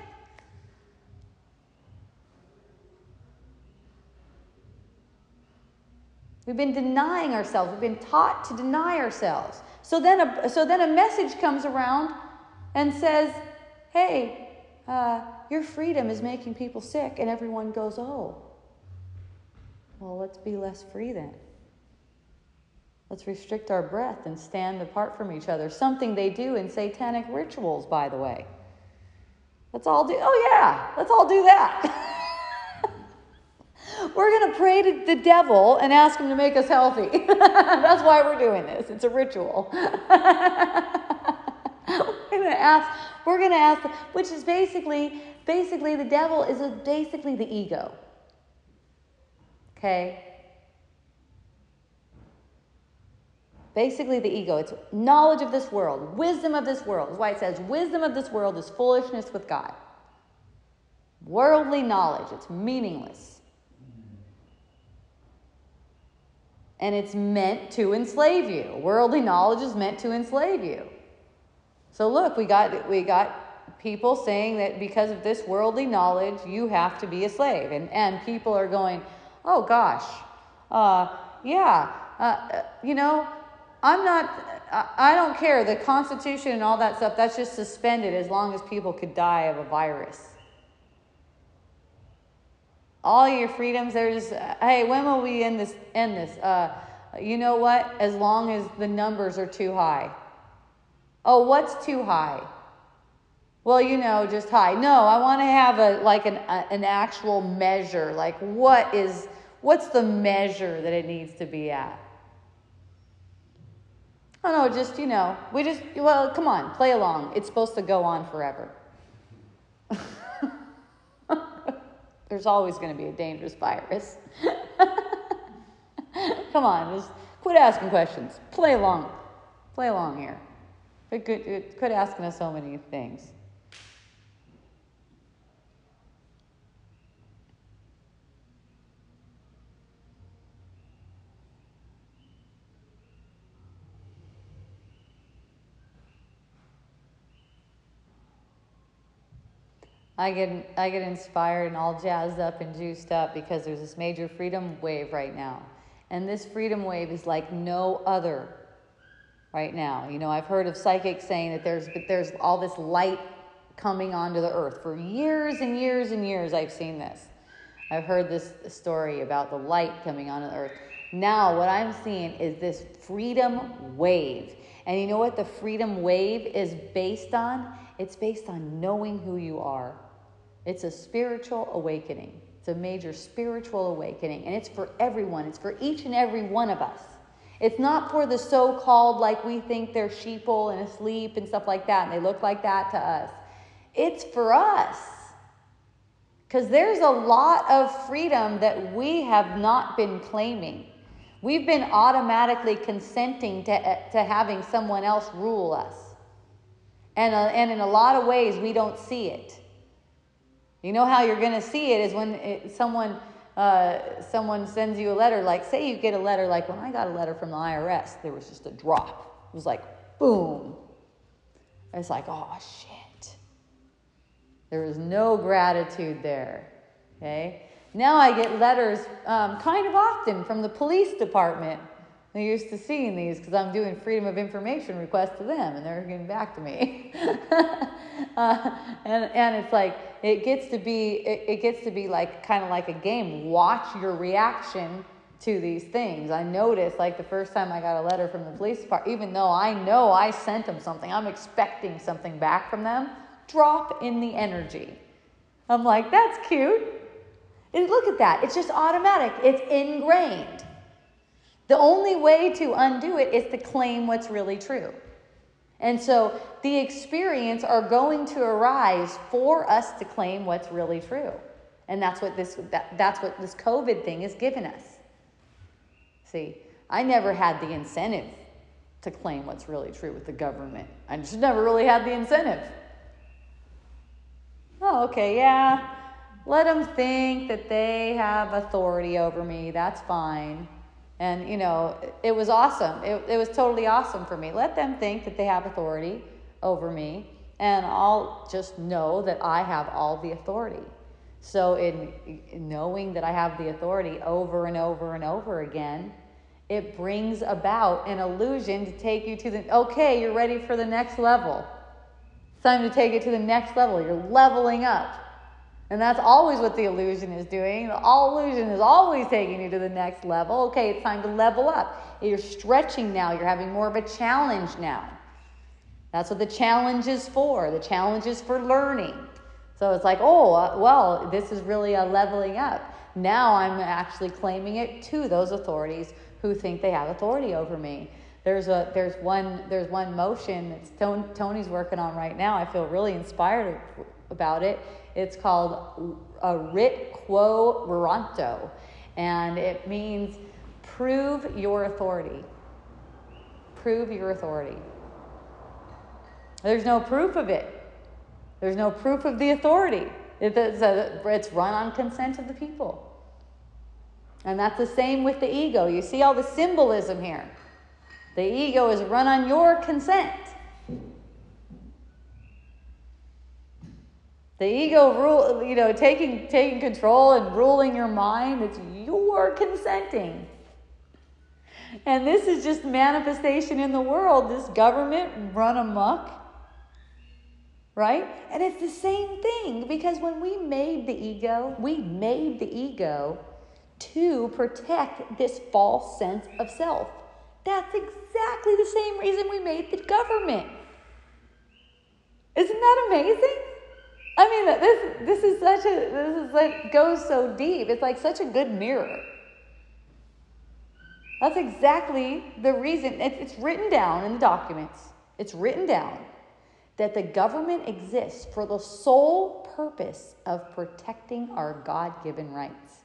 We've been denying ourselves. We've been taught to deny ourselves. So then a, so then a message comes around and says, hey, uh, your freedom is making people sick. And everyone goes, oh, well, let's be less free then. Let's restrict our breath and stand apart from each other. Something they do in satanic rituals, by the way. Let's all do, oh yeah, let's all do that. we're going to pray to the devil and ask him to make us healthy. That's why we're doing this. It's a ritual. we're going to ask, we're going to ask, which is basically, basically the devil is a, basically the ego. Okay? Basically, the ego. It's knowledge of this world, wisdom of this world. That's why it says wisdom of this world is foolishness with God. Worldly knowledge, it's meaningless. And it's meant to enslave you. Worldly knowledge is meant to enslave you. So look, we got we got people saying that because of this worldly knowledge, you have to be a slave. And and people are going, oh gosh, uh, yeah, uh, uh you know, I'm not, I don't care. The Constitution and all that stuff, that's just suspended as long as people could die of a virus. All your freedoms, there's, hey, when will we end this? End this? Uh, you know what? As long as the numbers are too high. Oh, what's too high? Well, you know, just high. No, I want to have a like an a, an actual measure. Like what is what's the measure that it needs to be at? Oh no, just, you know, we just, well, come on, play along. It's supposed to go on forever. There's always going to be a dangerous virus. come on, just quit asking questions. Play along. Play along here. But quit, quit asking us so many things. I get I get inspired and all jazzed up and juiced up because there's this major freedom wave right now. And this freedom wave is like no other right now. You know, I've heard of psychics saying that there's but there's all this light coming onto the earth. For years and years and years I've seen this. I've heard this story about the light coming onto the earth. Now what I'm seeing is this freedom wave. And you know what the freedom wave is based on? It's based on knowing who you are. It's a spiritual awakening. It's a major spiritual awakening, and it's for everyone. It's for each and every one of us. It's not for the so called, like we think they're sheeple and asleep and stuff like that, and they look like that to us. It's for us. Because there's a lot of freedom that we have not been claiming. We've been automatically consenting to, to having someone else rule us. And, uh, and in a lot of ways, we don't see it. You know how you're going to see it is when it, someone uh, someone sends you a letter. Like, say you get a letter, like when I got a letter from the IRS, there was just a drop. It was like, boom. It's like, oh shit. There was no gratitude there. Okay. Now I get letters um, kind of often from the police department. They're used to seeing these because I'm doing freedom of information requests to them and they're getting back to me. uh, and, and it's like, it gets to be, it, it gets to be like kind of like a game. Watch your reaction to these things. I noticed like the first time I got a letter from the police department, even though I know I sent them something, I'm expecting something back from them, drop in the energy. I'm like, that's cute. And look at that. It's just automatic. It's ingrained. The only way to undo it is to claim what's really true. And so the experience are going to arise for us to claim what's really true. And that's what this that, that's what this COVID thing is giving us. See, I never had the incentive to claim what's really true with the government. I just never really had the incentive. Oh, okay, yeah. Let them think that they have authority over me. That's fine. And, you know, it was awesome. It, it was totally awesome for me. Let them think that they have authority over me, and I'll just know that I have all the authority. So, in, in knowing that I have the authority over and over and over again, it brings about an illusion to take you to the okay, you're ready for the next level. Time to take it to the next level. You're leveling up. And that's always what the illusion is doing. The all illusion is always taking you to the next level. Okay, it's time to level up. You're stretching now, you're having more of a challenge now. That's what the challenge is for. The challenge is for learning. So it's like, oh, uh, well, this is really a leveling up. Now I'm actually claiming it to those authorities who think they have authority over me. There's a there's one there's one motion that Tony's working on right now. I feel really inspired about it. It's called a writ quo warranto, and it means prove your authority. Prove your authority. There's no proof of it. There's no proof of the authority. It's, uh, it's run on consent of the people. And that's the same with the ego. You see all the symbolism here. The ego is run on your consent. The ego rule, you know, taking taking control and ruling your mind, it's your consenting. And this is just manifestation in the world, this government run amok. Right? And it's the same thing because when we made the ego, we made the ego to protect this false sense of self. That's exactly the same reason we made the government. Isn't that amazing? I mean, this this is such a this is like goes so deep. It's like such a good mirror. That's exactly the reason. It's it's written down in the documents. It's written down that the government exists for the sole purpose of protecting our God given rights.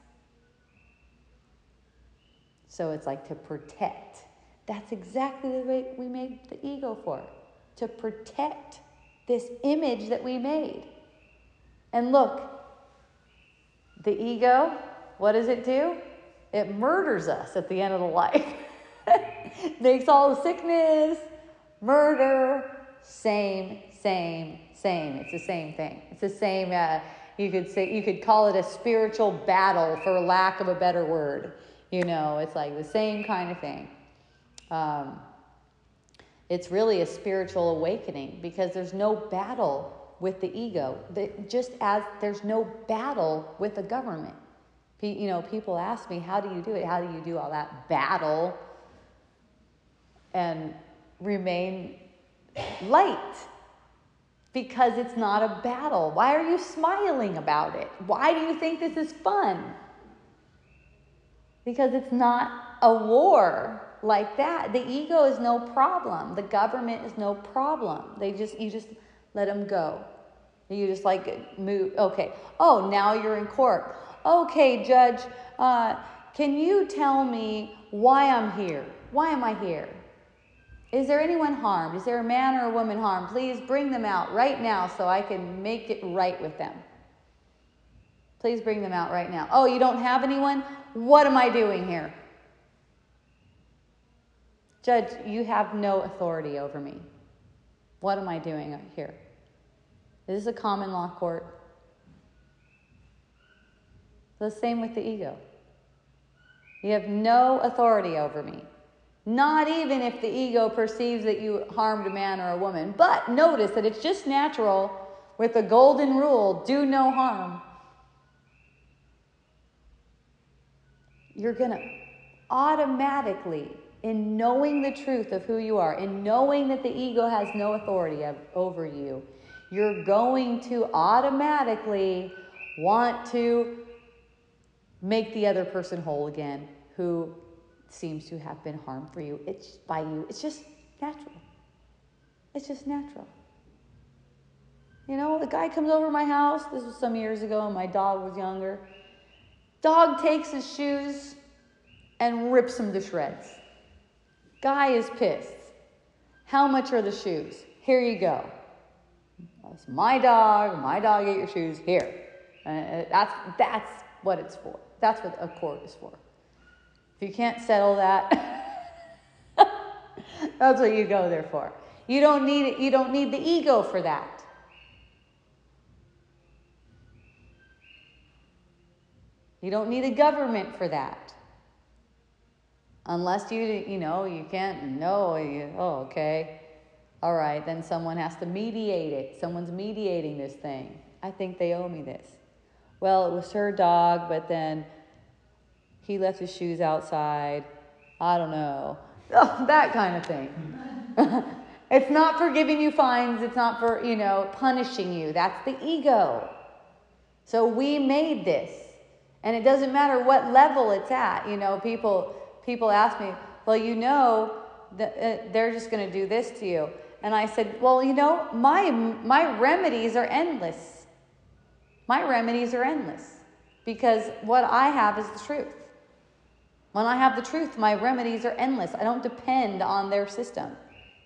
So it's like to protect. That's exactly the way we made the ego for to protect this image that we made. And look, the ego, what does it do? It murders us at the end of the life. Makes all the sickness, murder, same, same, same. It's the same thing. It's the same. Uh, you could say you could call it a spiritual battle, for lack of a better word. You know, it's like the same kind of thing. Um, it's really a spiritual awakening because there's no battle with the ego. just as there's no battle with the government. You know, people ask me, how do you do it? How do you do all that battle and remain light? Because it's not a battle. Why are you smiling about it? Why do you think this is fun? Because it's not a war like that. The ego is no problem. The government is no problem. They just you just let them go. You just like move. Okay. Oh, now you're in court. Okay, judge. Uh, can you tell me why I'm here? Why am I here? Is there anyone harmed? Is there a man or a woman harmed? Please bring them out right now so I can make it right with them. Please bring them out right now. Oh, you don't have anyone? What am I doing here? Judge, you have no authority over me. What am I doing here? This is a common law court. The same with the ego. You have no authority over me. Not even if the ego perceives that you harmed a man or a woman. But notice that it's just natural with the golden rule do no harm. You're going to automatically, in knowing the truth of who you are, in knowing that the ego has no authority over you, you're going to automatically want to make the other person whole again who seems to have been harmed for you. It's by you. It's just natural. It's just natural. You know, the guy comes over my house. This was some years ago, and my dog was younger. Dog takes his shoes and rips them to shreds. Guy is pissed. How much are the shoes? Here you go. It's my dog. My dog ate your shoes. Here. Uh, that's that's what it's for. That's what a court is for. If you can't settle that, that's what you go there for. You don't need it. You don't need the ego for that. You don't need a government for that. Unless you, you know, you can't, no, you, oh, okay. All right, then someone has to mediate it. Someone's mediating this thing. I think they owe me this. Well, it was her dog, but then he left his shoes outside. I don't know. Oh, that kind of thing. it's not for giving you fines, it's not for, you know, punishing you. That's the ego. So we made this. And it doesn't matter what level it's at. You know, people people ask me, "Well, you know, that, uh, they're just going to do this to you." And I said, "Well, you know, my my remedies are endless. My remedies are endless because what I have is the truth. When I have the truth, my remedies are endless. I don't depend on their system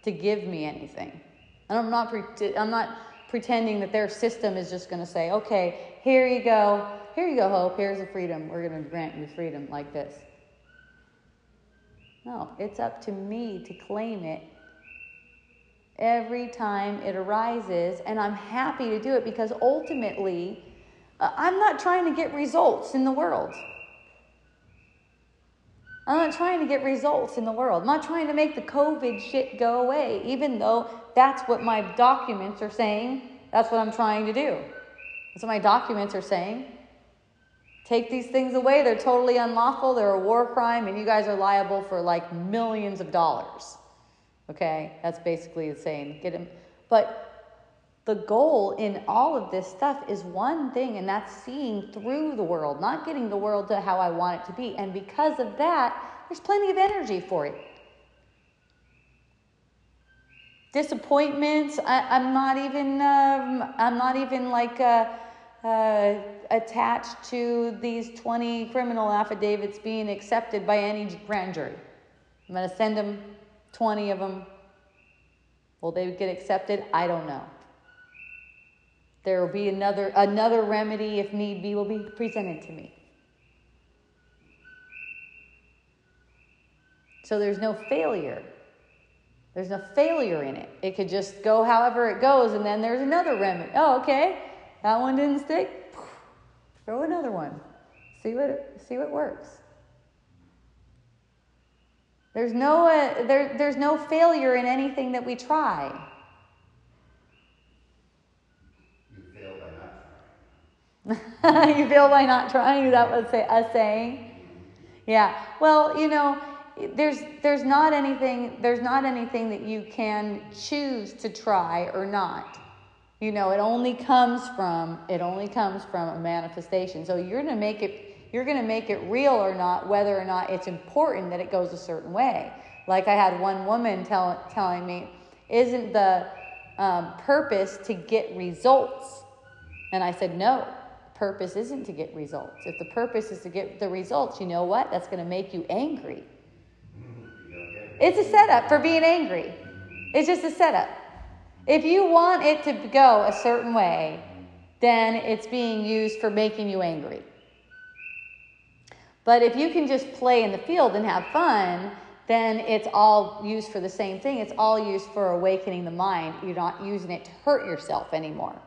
to give me anything. And I'm not pre- I'm not pretending that their system is just going to say, "Okay, here you go." Here you go, Hope. Here's a freedom. We're going to grant you freedom like this. No, it's up to me to claim it every time it arises. And I'm happy to do it because ultimately, uh, I'm not trying to get results in the world. I'm not trying to get results in the world. I'm not trying to make the COVID shit go away, even though that's what my documents are saying. That's what I'm trying to do. That's what my documents are saying. Take these things away. They're totally unlawful. They're a war crime, and you guys are liable for like millions of dollars. Okay, that's basically the saying. Get him. But the goal in all of this stuff is one thing, and that's seeing through the world, not getting the world to how I want it to be. And because of that, there's plenty of energy for it. Disappointments. I, am not even. Um, I'm not even like. Uh, uh, attached to these 20 criminal affidavits being accepted by any grand jury. I'm going to send them 20 of them. Will they get accepted? I don't know. There will be another another remedy if need be will be presented to me. So there's no failure. There's no failure in it. It could just go however it goes, and then there's another remedy. Oh, okay. That one didn't stick. Throw another one. See what see what works. There's no uh, there, there's no failure in anything that we try. You fail by not trying. you feel by not trying. That what a saying? Yeah. Well, you know, there's there's not anything there's not anything that you can choose to try or not. You know, it only comes from it only comes from a manifestation. So you're to make it you're to make it real or not whether or not it's important that it goes a certain way. Like I had one woman tell, telling me, "Isn't the um, purpose to get results?" And I said, "No, purpose isn't to get results. If the purpose is to get the results, you know what? That's going to make you angry. It's a setup for being angry. It's just a setup. If you want it to go a certain way, then it's being used for making you angry. But if you can just play in the field and have fun, then it's all used for the same thing. It's all used for awakening the mind. You're not using it to hurt yourself anymore.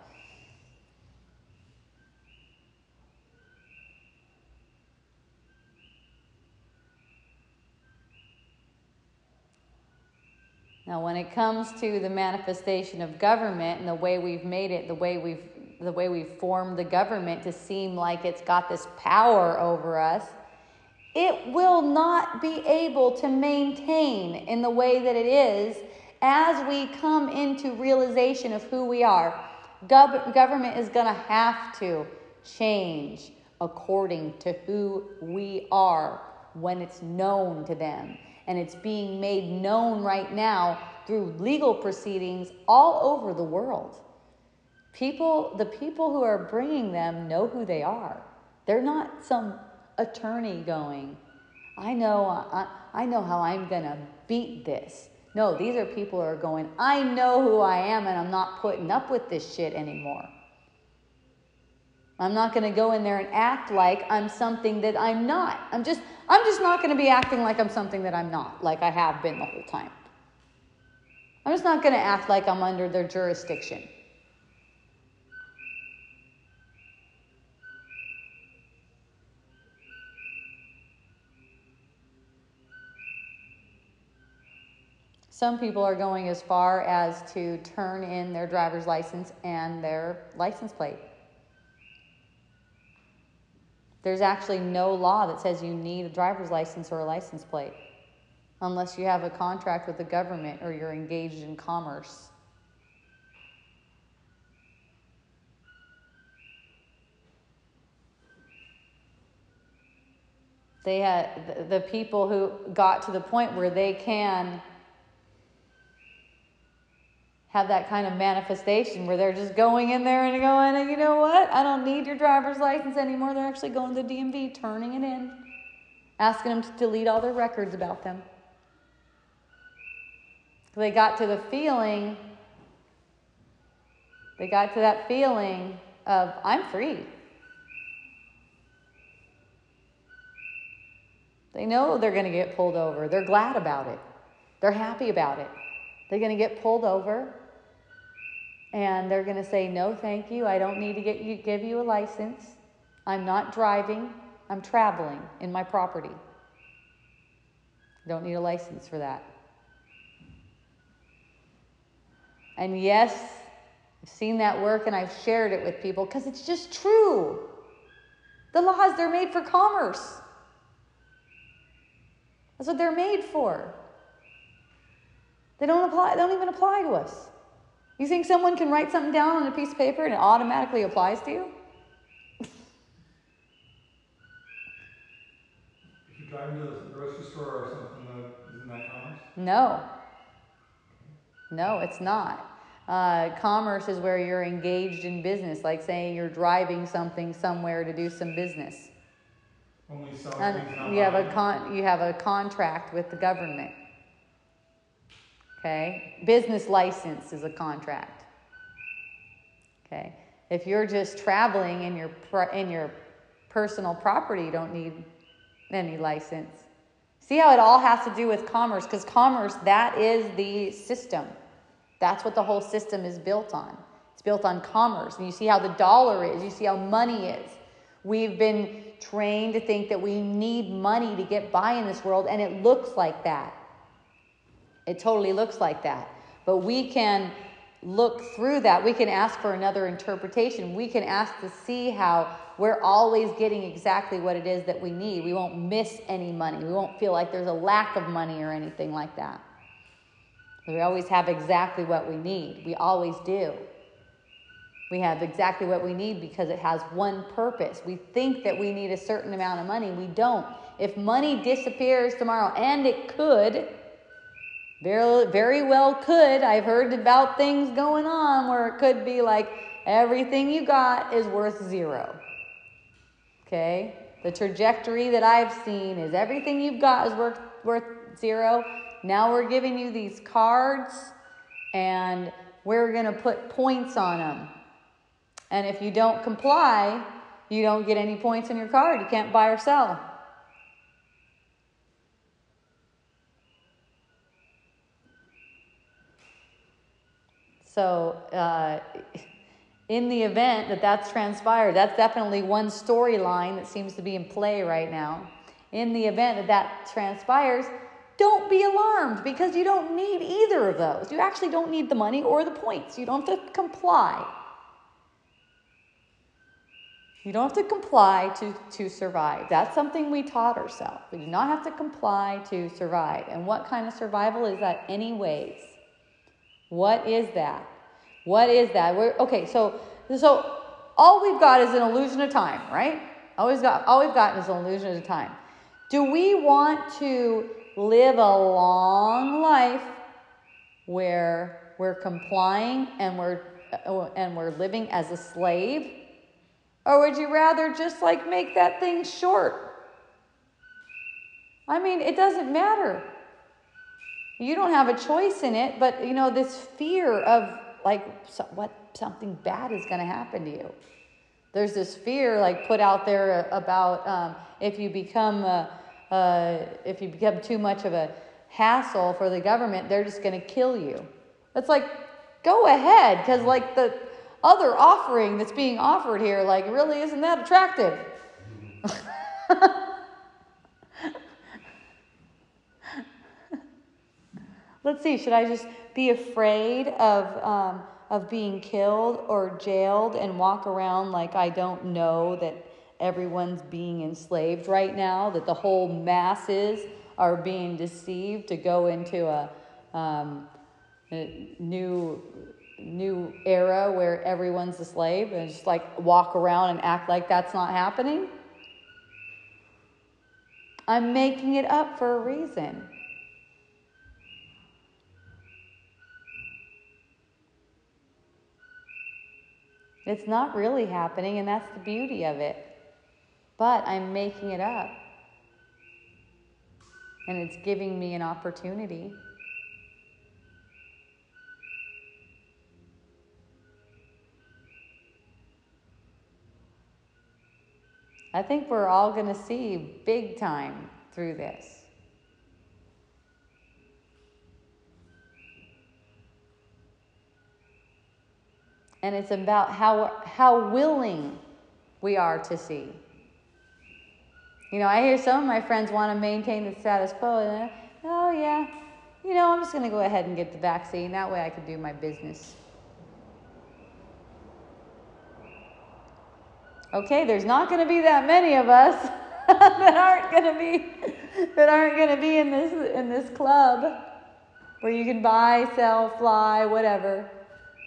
Now, when it comes to the manifestation of government and the way we've made it, the way we've the way we've formed the government to seem like it's got this power over us, it will not be able to maintain in the way that it is as we come into realization of who we are. Gov- government is going to have to change according to who we are when it's known to them. And it's being made known right now through legal proceedings all over the world. People, the people who are bringing them know who they are. They're not some attorney going, I know, I, I know how I'm going to beat this. No, these are people who are going, I know who I am and I'm not putting up with this shit anymore. I'm not going to go in there and act like I'm something that I'm not. I'm just I'm just not going to be acting like I'm something that I'm not, like I have been the whole time. I'm just not going to act like I'm under their jurisdiction. Some people are going as far as to turn in their driver's license and their license plate. There's actually no law that says you need a driver's license or a license plate unless you have a contract with the government or you're engaged in commerce. They had the people who got to the point where they can have that kind of manifestation where they're just going in there and going, you know what? I don't need your driver's license anymore. They're actually going to the DMV, turning it in, asking them to delete all their records about them. They got to the feeling, they got to that feeling of, I'm free. They know they're going to get pulled over. They're glad about it. They're happy about it. They're going to get pulled over and they're going to say, No, thank you. I don't need to get you, give you a license. I'm not driving, I'm traveling in my property. Don't need a license for that. And yes, I've seen that work and I've shared it with people because it's just true. The laws, they're made for commerce. That's what they're made for. They don't apply, they don't even apply to us. You think someone can write something down on a piece of paper and it automatically applies to you? If you drive into the grocery store or something, isn't that commerce? No. No, it's not. Uh, commerce is where you're engaged in business, like saying you're driving something somewhere to do some business. Only selling And you have a con, you have a contract with the government. Okay? Business license is a contract. Okay? If you're just traveling in your in your personal property, you don't need any license. See how it all has to do with commerce because commerce that is the system. That's what the whole system is built on. It's built on commerce. And you see how the dollar is, you see how money is. We've been trained to think that we need money to get by in this world, and it looks like that. It totally looks like that. But we can look through that. We can ask for another interpretation. We can ask to see how we're always getting exactly what it is that we need. We won't miss any money. We won't feel like there's a lack of money or anything like that. We always have exactly what we need. We always do. We have exactly what we need because it has one purpose. We think that we need a certain amount of money. We don't. If money disappears tomorrow, and it could, very, very well could. I've heard about things going on where it could be like everything you got is worth zero. Okay? The trajectory that I've seen is everything you've got is worth, worth zero. Now we're giving you these cards and we're going to put points on them. And if you don't comply, you don't get any points in your card. You can't buy or sell. So, uh, in the event that that's transpired, that's definitely one storyline that seems to be in play right now. In the event that that transpires, don't be alarmed because you don't need either of those. You actually don't need the money or the points. You don't have to comply. You don't have to comply to, to survive. That's something we taught ourselves. We do not have to comply to survive. And what kind of survival is that, anyways? What is that? What is that? We're, okay, so so all we've got is an illusion of time, right? Always got, all we've got is an illusion of time. Do we want to live a long life where we're complying and we're and we're living as a slave? Or would you rather just like make that thing short? I mean, it doesn't matter. You don't have a choice in it, but you know, this fear of like so, what something bad is going to happen to you. There's this fear like put out there about um, if you become a, uh, if you become too much of a hassle for the government, they're just going to kill you. It's like, go ahead, because like the other offering that's being offered here, like really isn't that attractive. Let's see, should I just be afraid of, um, of being killed or jailed and walk around like I don't know that everyone's being enslaved right now, that the whole masses are being deceived to go into a, um, a new new era where everyone's a slave and just like walk around and act like that's not happening. I'm making it up for a reason. It's not really happening, and that's the beauty of it. But I'm making it up. And it's giving me an opportunity. I think we're all going to see big time through this. And it's about how, how willing we are to see. You know, I hear some of my friends want to maintain the status quo, and oh, yeah, you know, I'm just going to go ahead and get the vaccine. That way I can do my business. Okay, there's not going to be that many of us that aren't going to be that aren't going to be in this in this club where you can buy, sell, fly, whatever.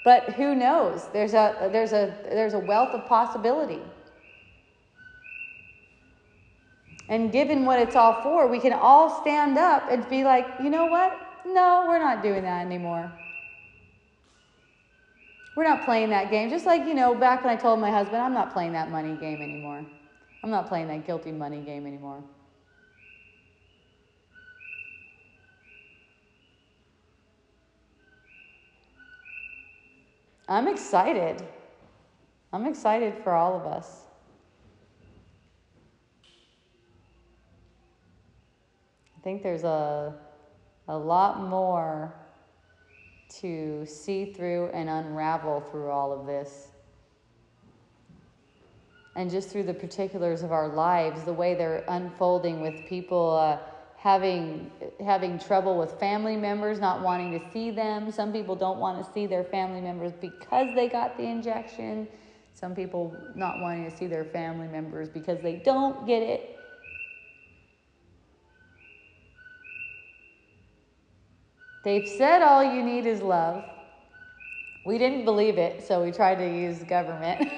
But who knows? There's a there's a there's a wealth of possibility. And given what it's all for, we can all stand up and be like, you know what? No, we're not doing that anymore. We're not playing that game. Just like, you know, back when I told my husband, I'm not playing that money game anymore. I'm not playing that guilty money game anymore. I'm excited. I'm excited for all of us. I think there's a, a lot more to see through and unravel through all of this. And just through the particulars of our lives, the way they're unfolding with people uh, having, having trouble with family members, not wanting to see them. Some people don't want to see their family members because they got the injection. Some people not wanting to see their family members because they don't get it. They've said all you need is love. We didn't believe it, so we tried to use government.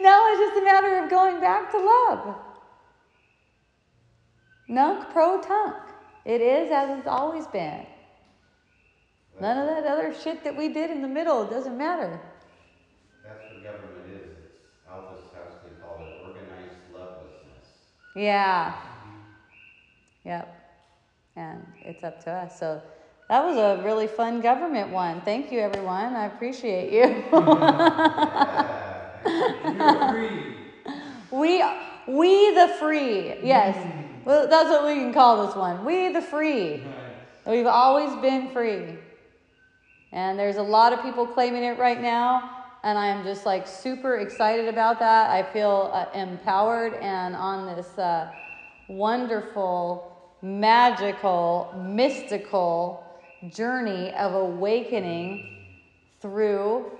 now it's just a matter of going back to love. Nunc pro tunc. It is as it's always been. None of that other shit that we did in the middle. It doesn't matter. That's what government is. It's Aldous Huxley called it organized lovelessness. Yeah. Yep and it's up to us. So that was a really fun government one. Thank you, everyone. I appreciate you. we, we the free. Yes, mm. Well, that's what we can call this one. We the free. We've always been free, and there's a lot of people claiming it right now. And I'm just like super excited about that. I feel uh, empowered and on this uh, wonderful magical, mystical journey of awakening through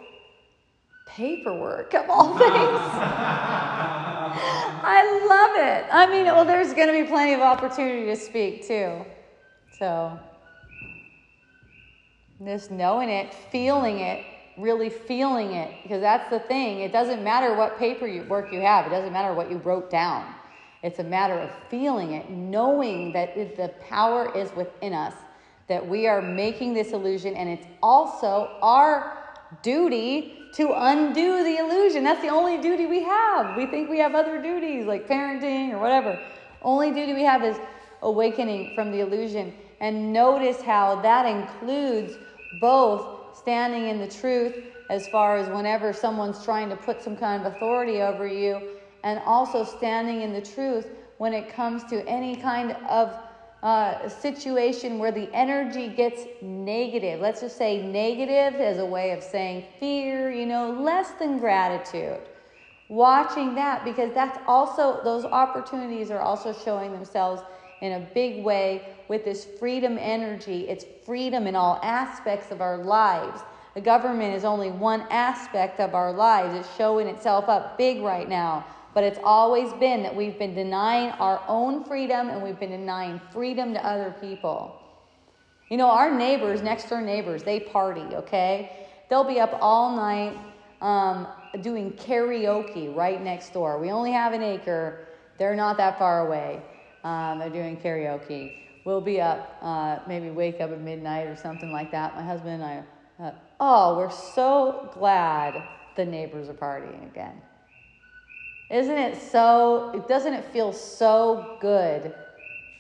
paperwork of all things. I love it. I mean, well, there's going to be plenty of opportunity to speak too. So, just knowing it, feeling it, really feeling it, because that's the thing. It doesn't matter what paper you, work you have, it doesn't matter what you wrote down. It's a matter of feeling it, knowing that the power is within us, that we are making this illusion, and it's also our duty to undo the illusion. That's the only duty we have. We think we have other duties like parenting or whatever. Only duty we have is awakening from the illusion. And notice how that includes both standing in the truth as far as whenever someone's trying to put some kind of authority over you, and also standing in the truth when it comes to any kind of uh, situation where the energy gets negative. Let's just say negative as a way of saying fear, you know, less than gratitude. Watching that because that's also, those opportunities are also showing themselves in a big way with this freedom energy. It's freedom in all aspects of our lives. The government is only one aspect of our lives. It's showing itself up big right now. But it's always been that we've been denying our own freedom and we've been denying freedom to other people. You know, our neighbors, next door neighbors, they party, okay? They'll be up all night um, doing karaoke right next door. We only have an acre, they're not that far away. Um, they're doing karaoke. We'll be up, uh, maybe wake up at midnight or something like that. My husband and I, uh, oh, we're so glad the neighbors are partying again. Isn't it so, doesn't it feel so good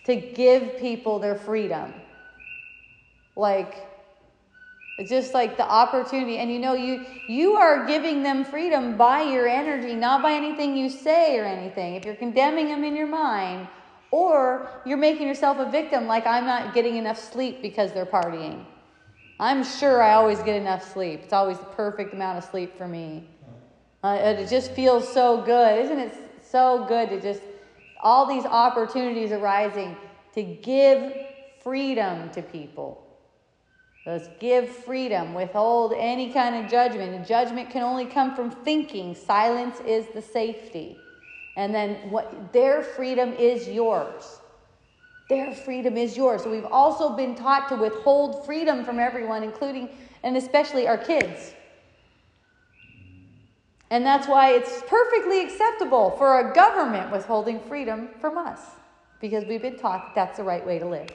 to give people their freedom? Like, it's just like the opportunity. And you know, you, you are giving them freedom by your energy, not by anything you say or anything. If you're condemning them in your mind, or you're making yourself a victim, like I'm not getting enough sleep because they're partying. I'm sure I always get enough sleep. It's always the perfect amount of sleep for me. Uh, it just feels so good. Isn't it so good to just, all these opportunities arising to give freedom to people? Let's give freedom, withhold any kind of judgment. And judgment can only come from thinking. Silence is the safety. And then what their freedom is yours. Their freedom is yours. So we've also been taught to withhold freedom from everyone, including and especially our kids. And that's why it's perfectly acceptable for a government withholding freedom from us, because we've been taught that that's the right way to live.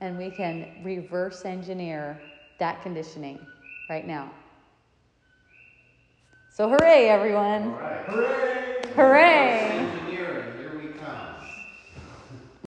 And we can reverse engineer that conditioning right now. So, hooray, everyone! Right. Hooray! Hooray!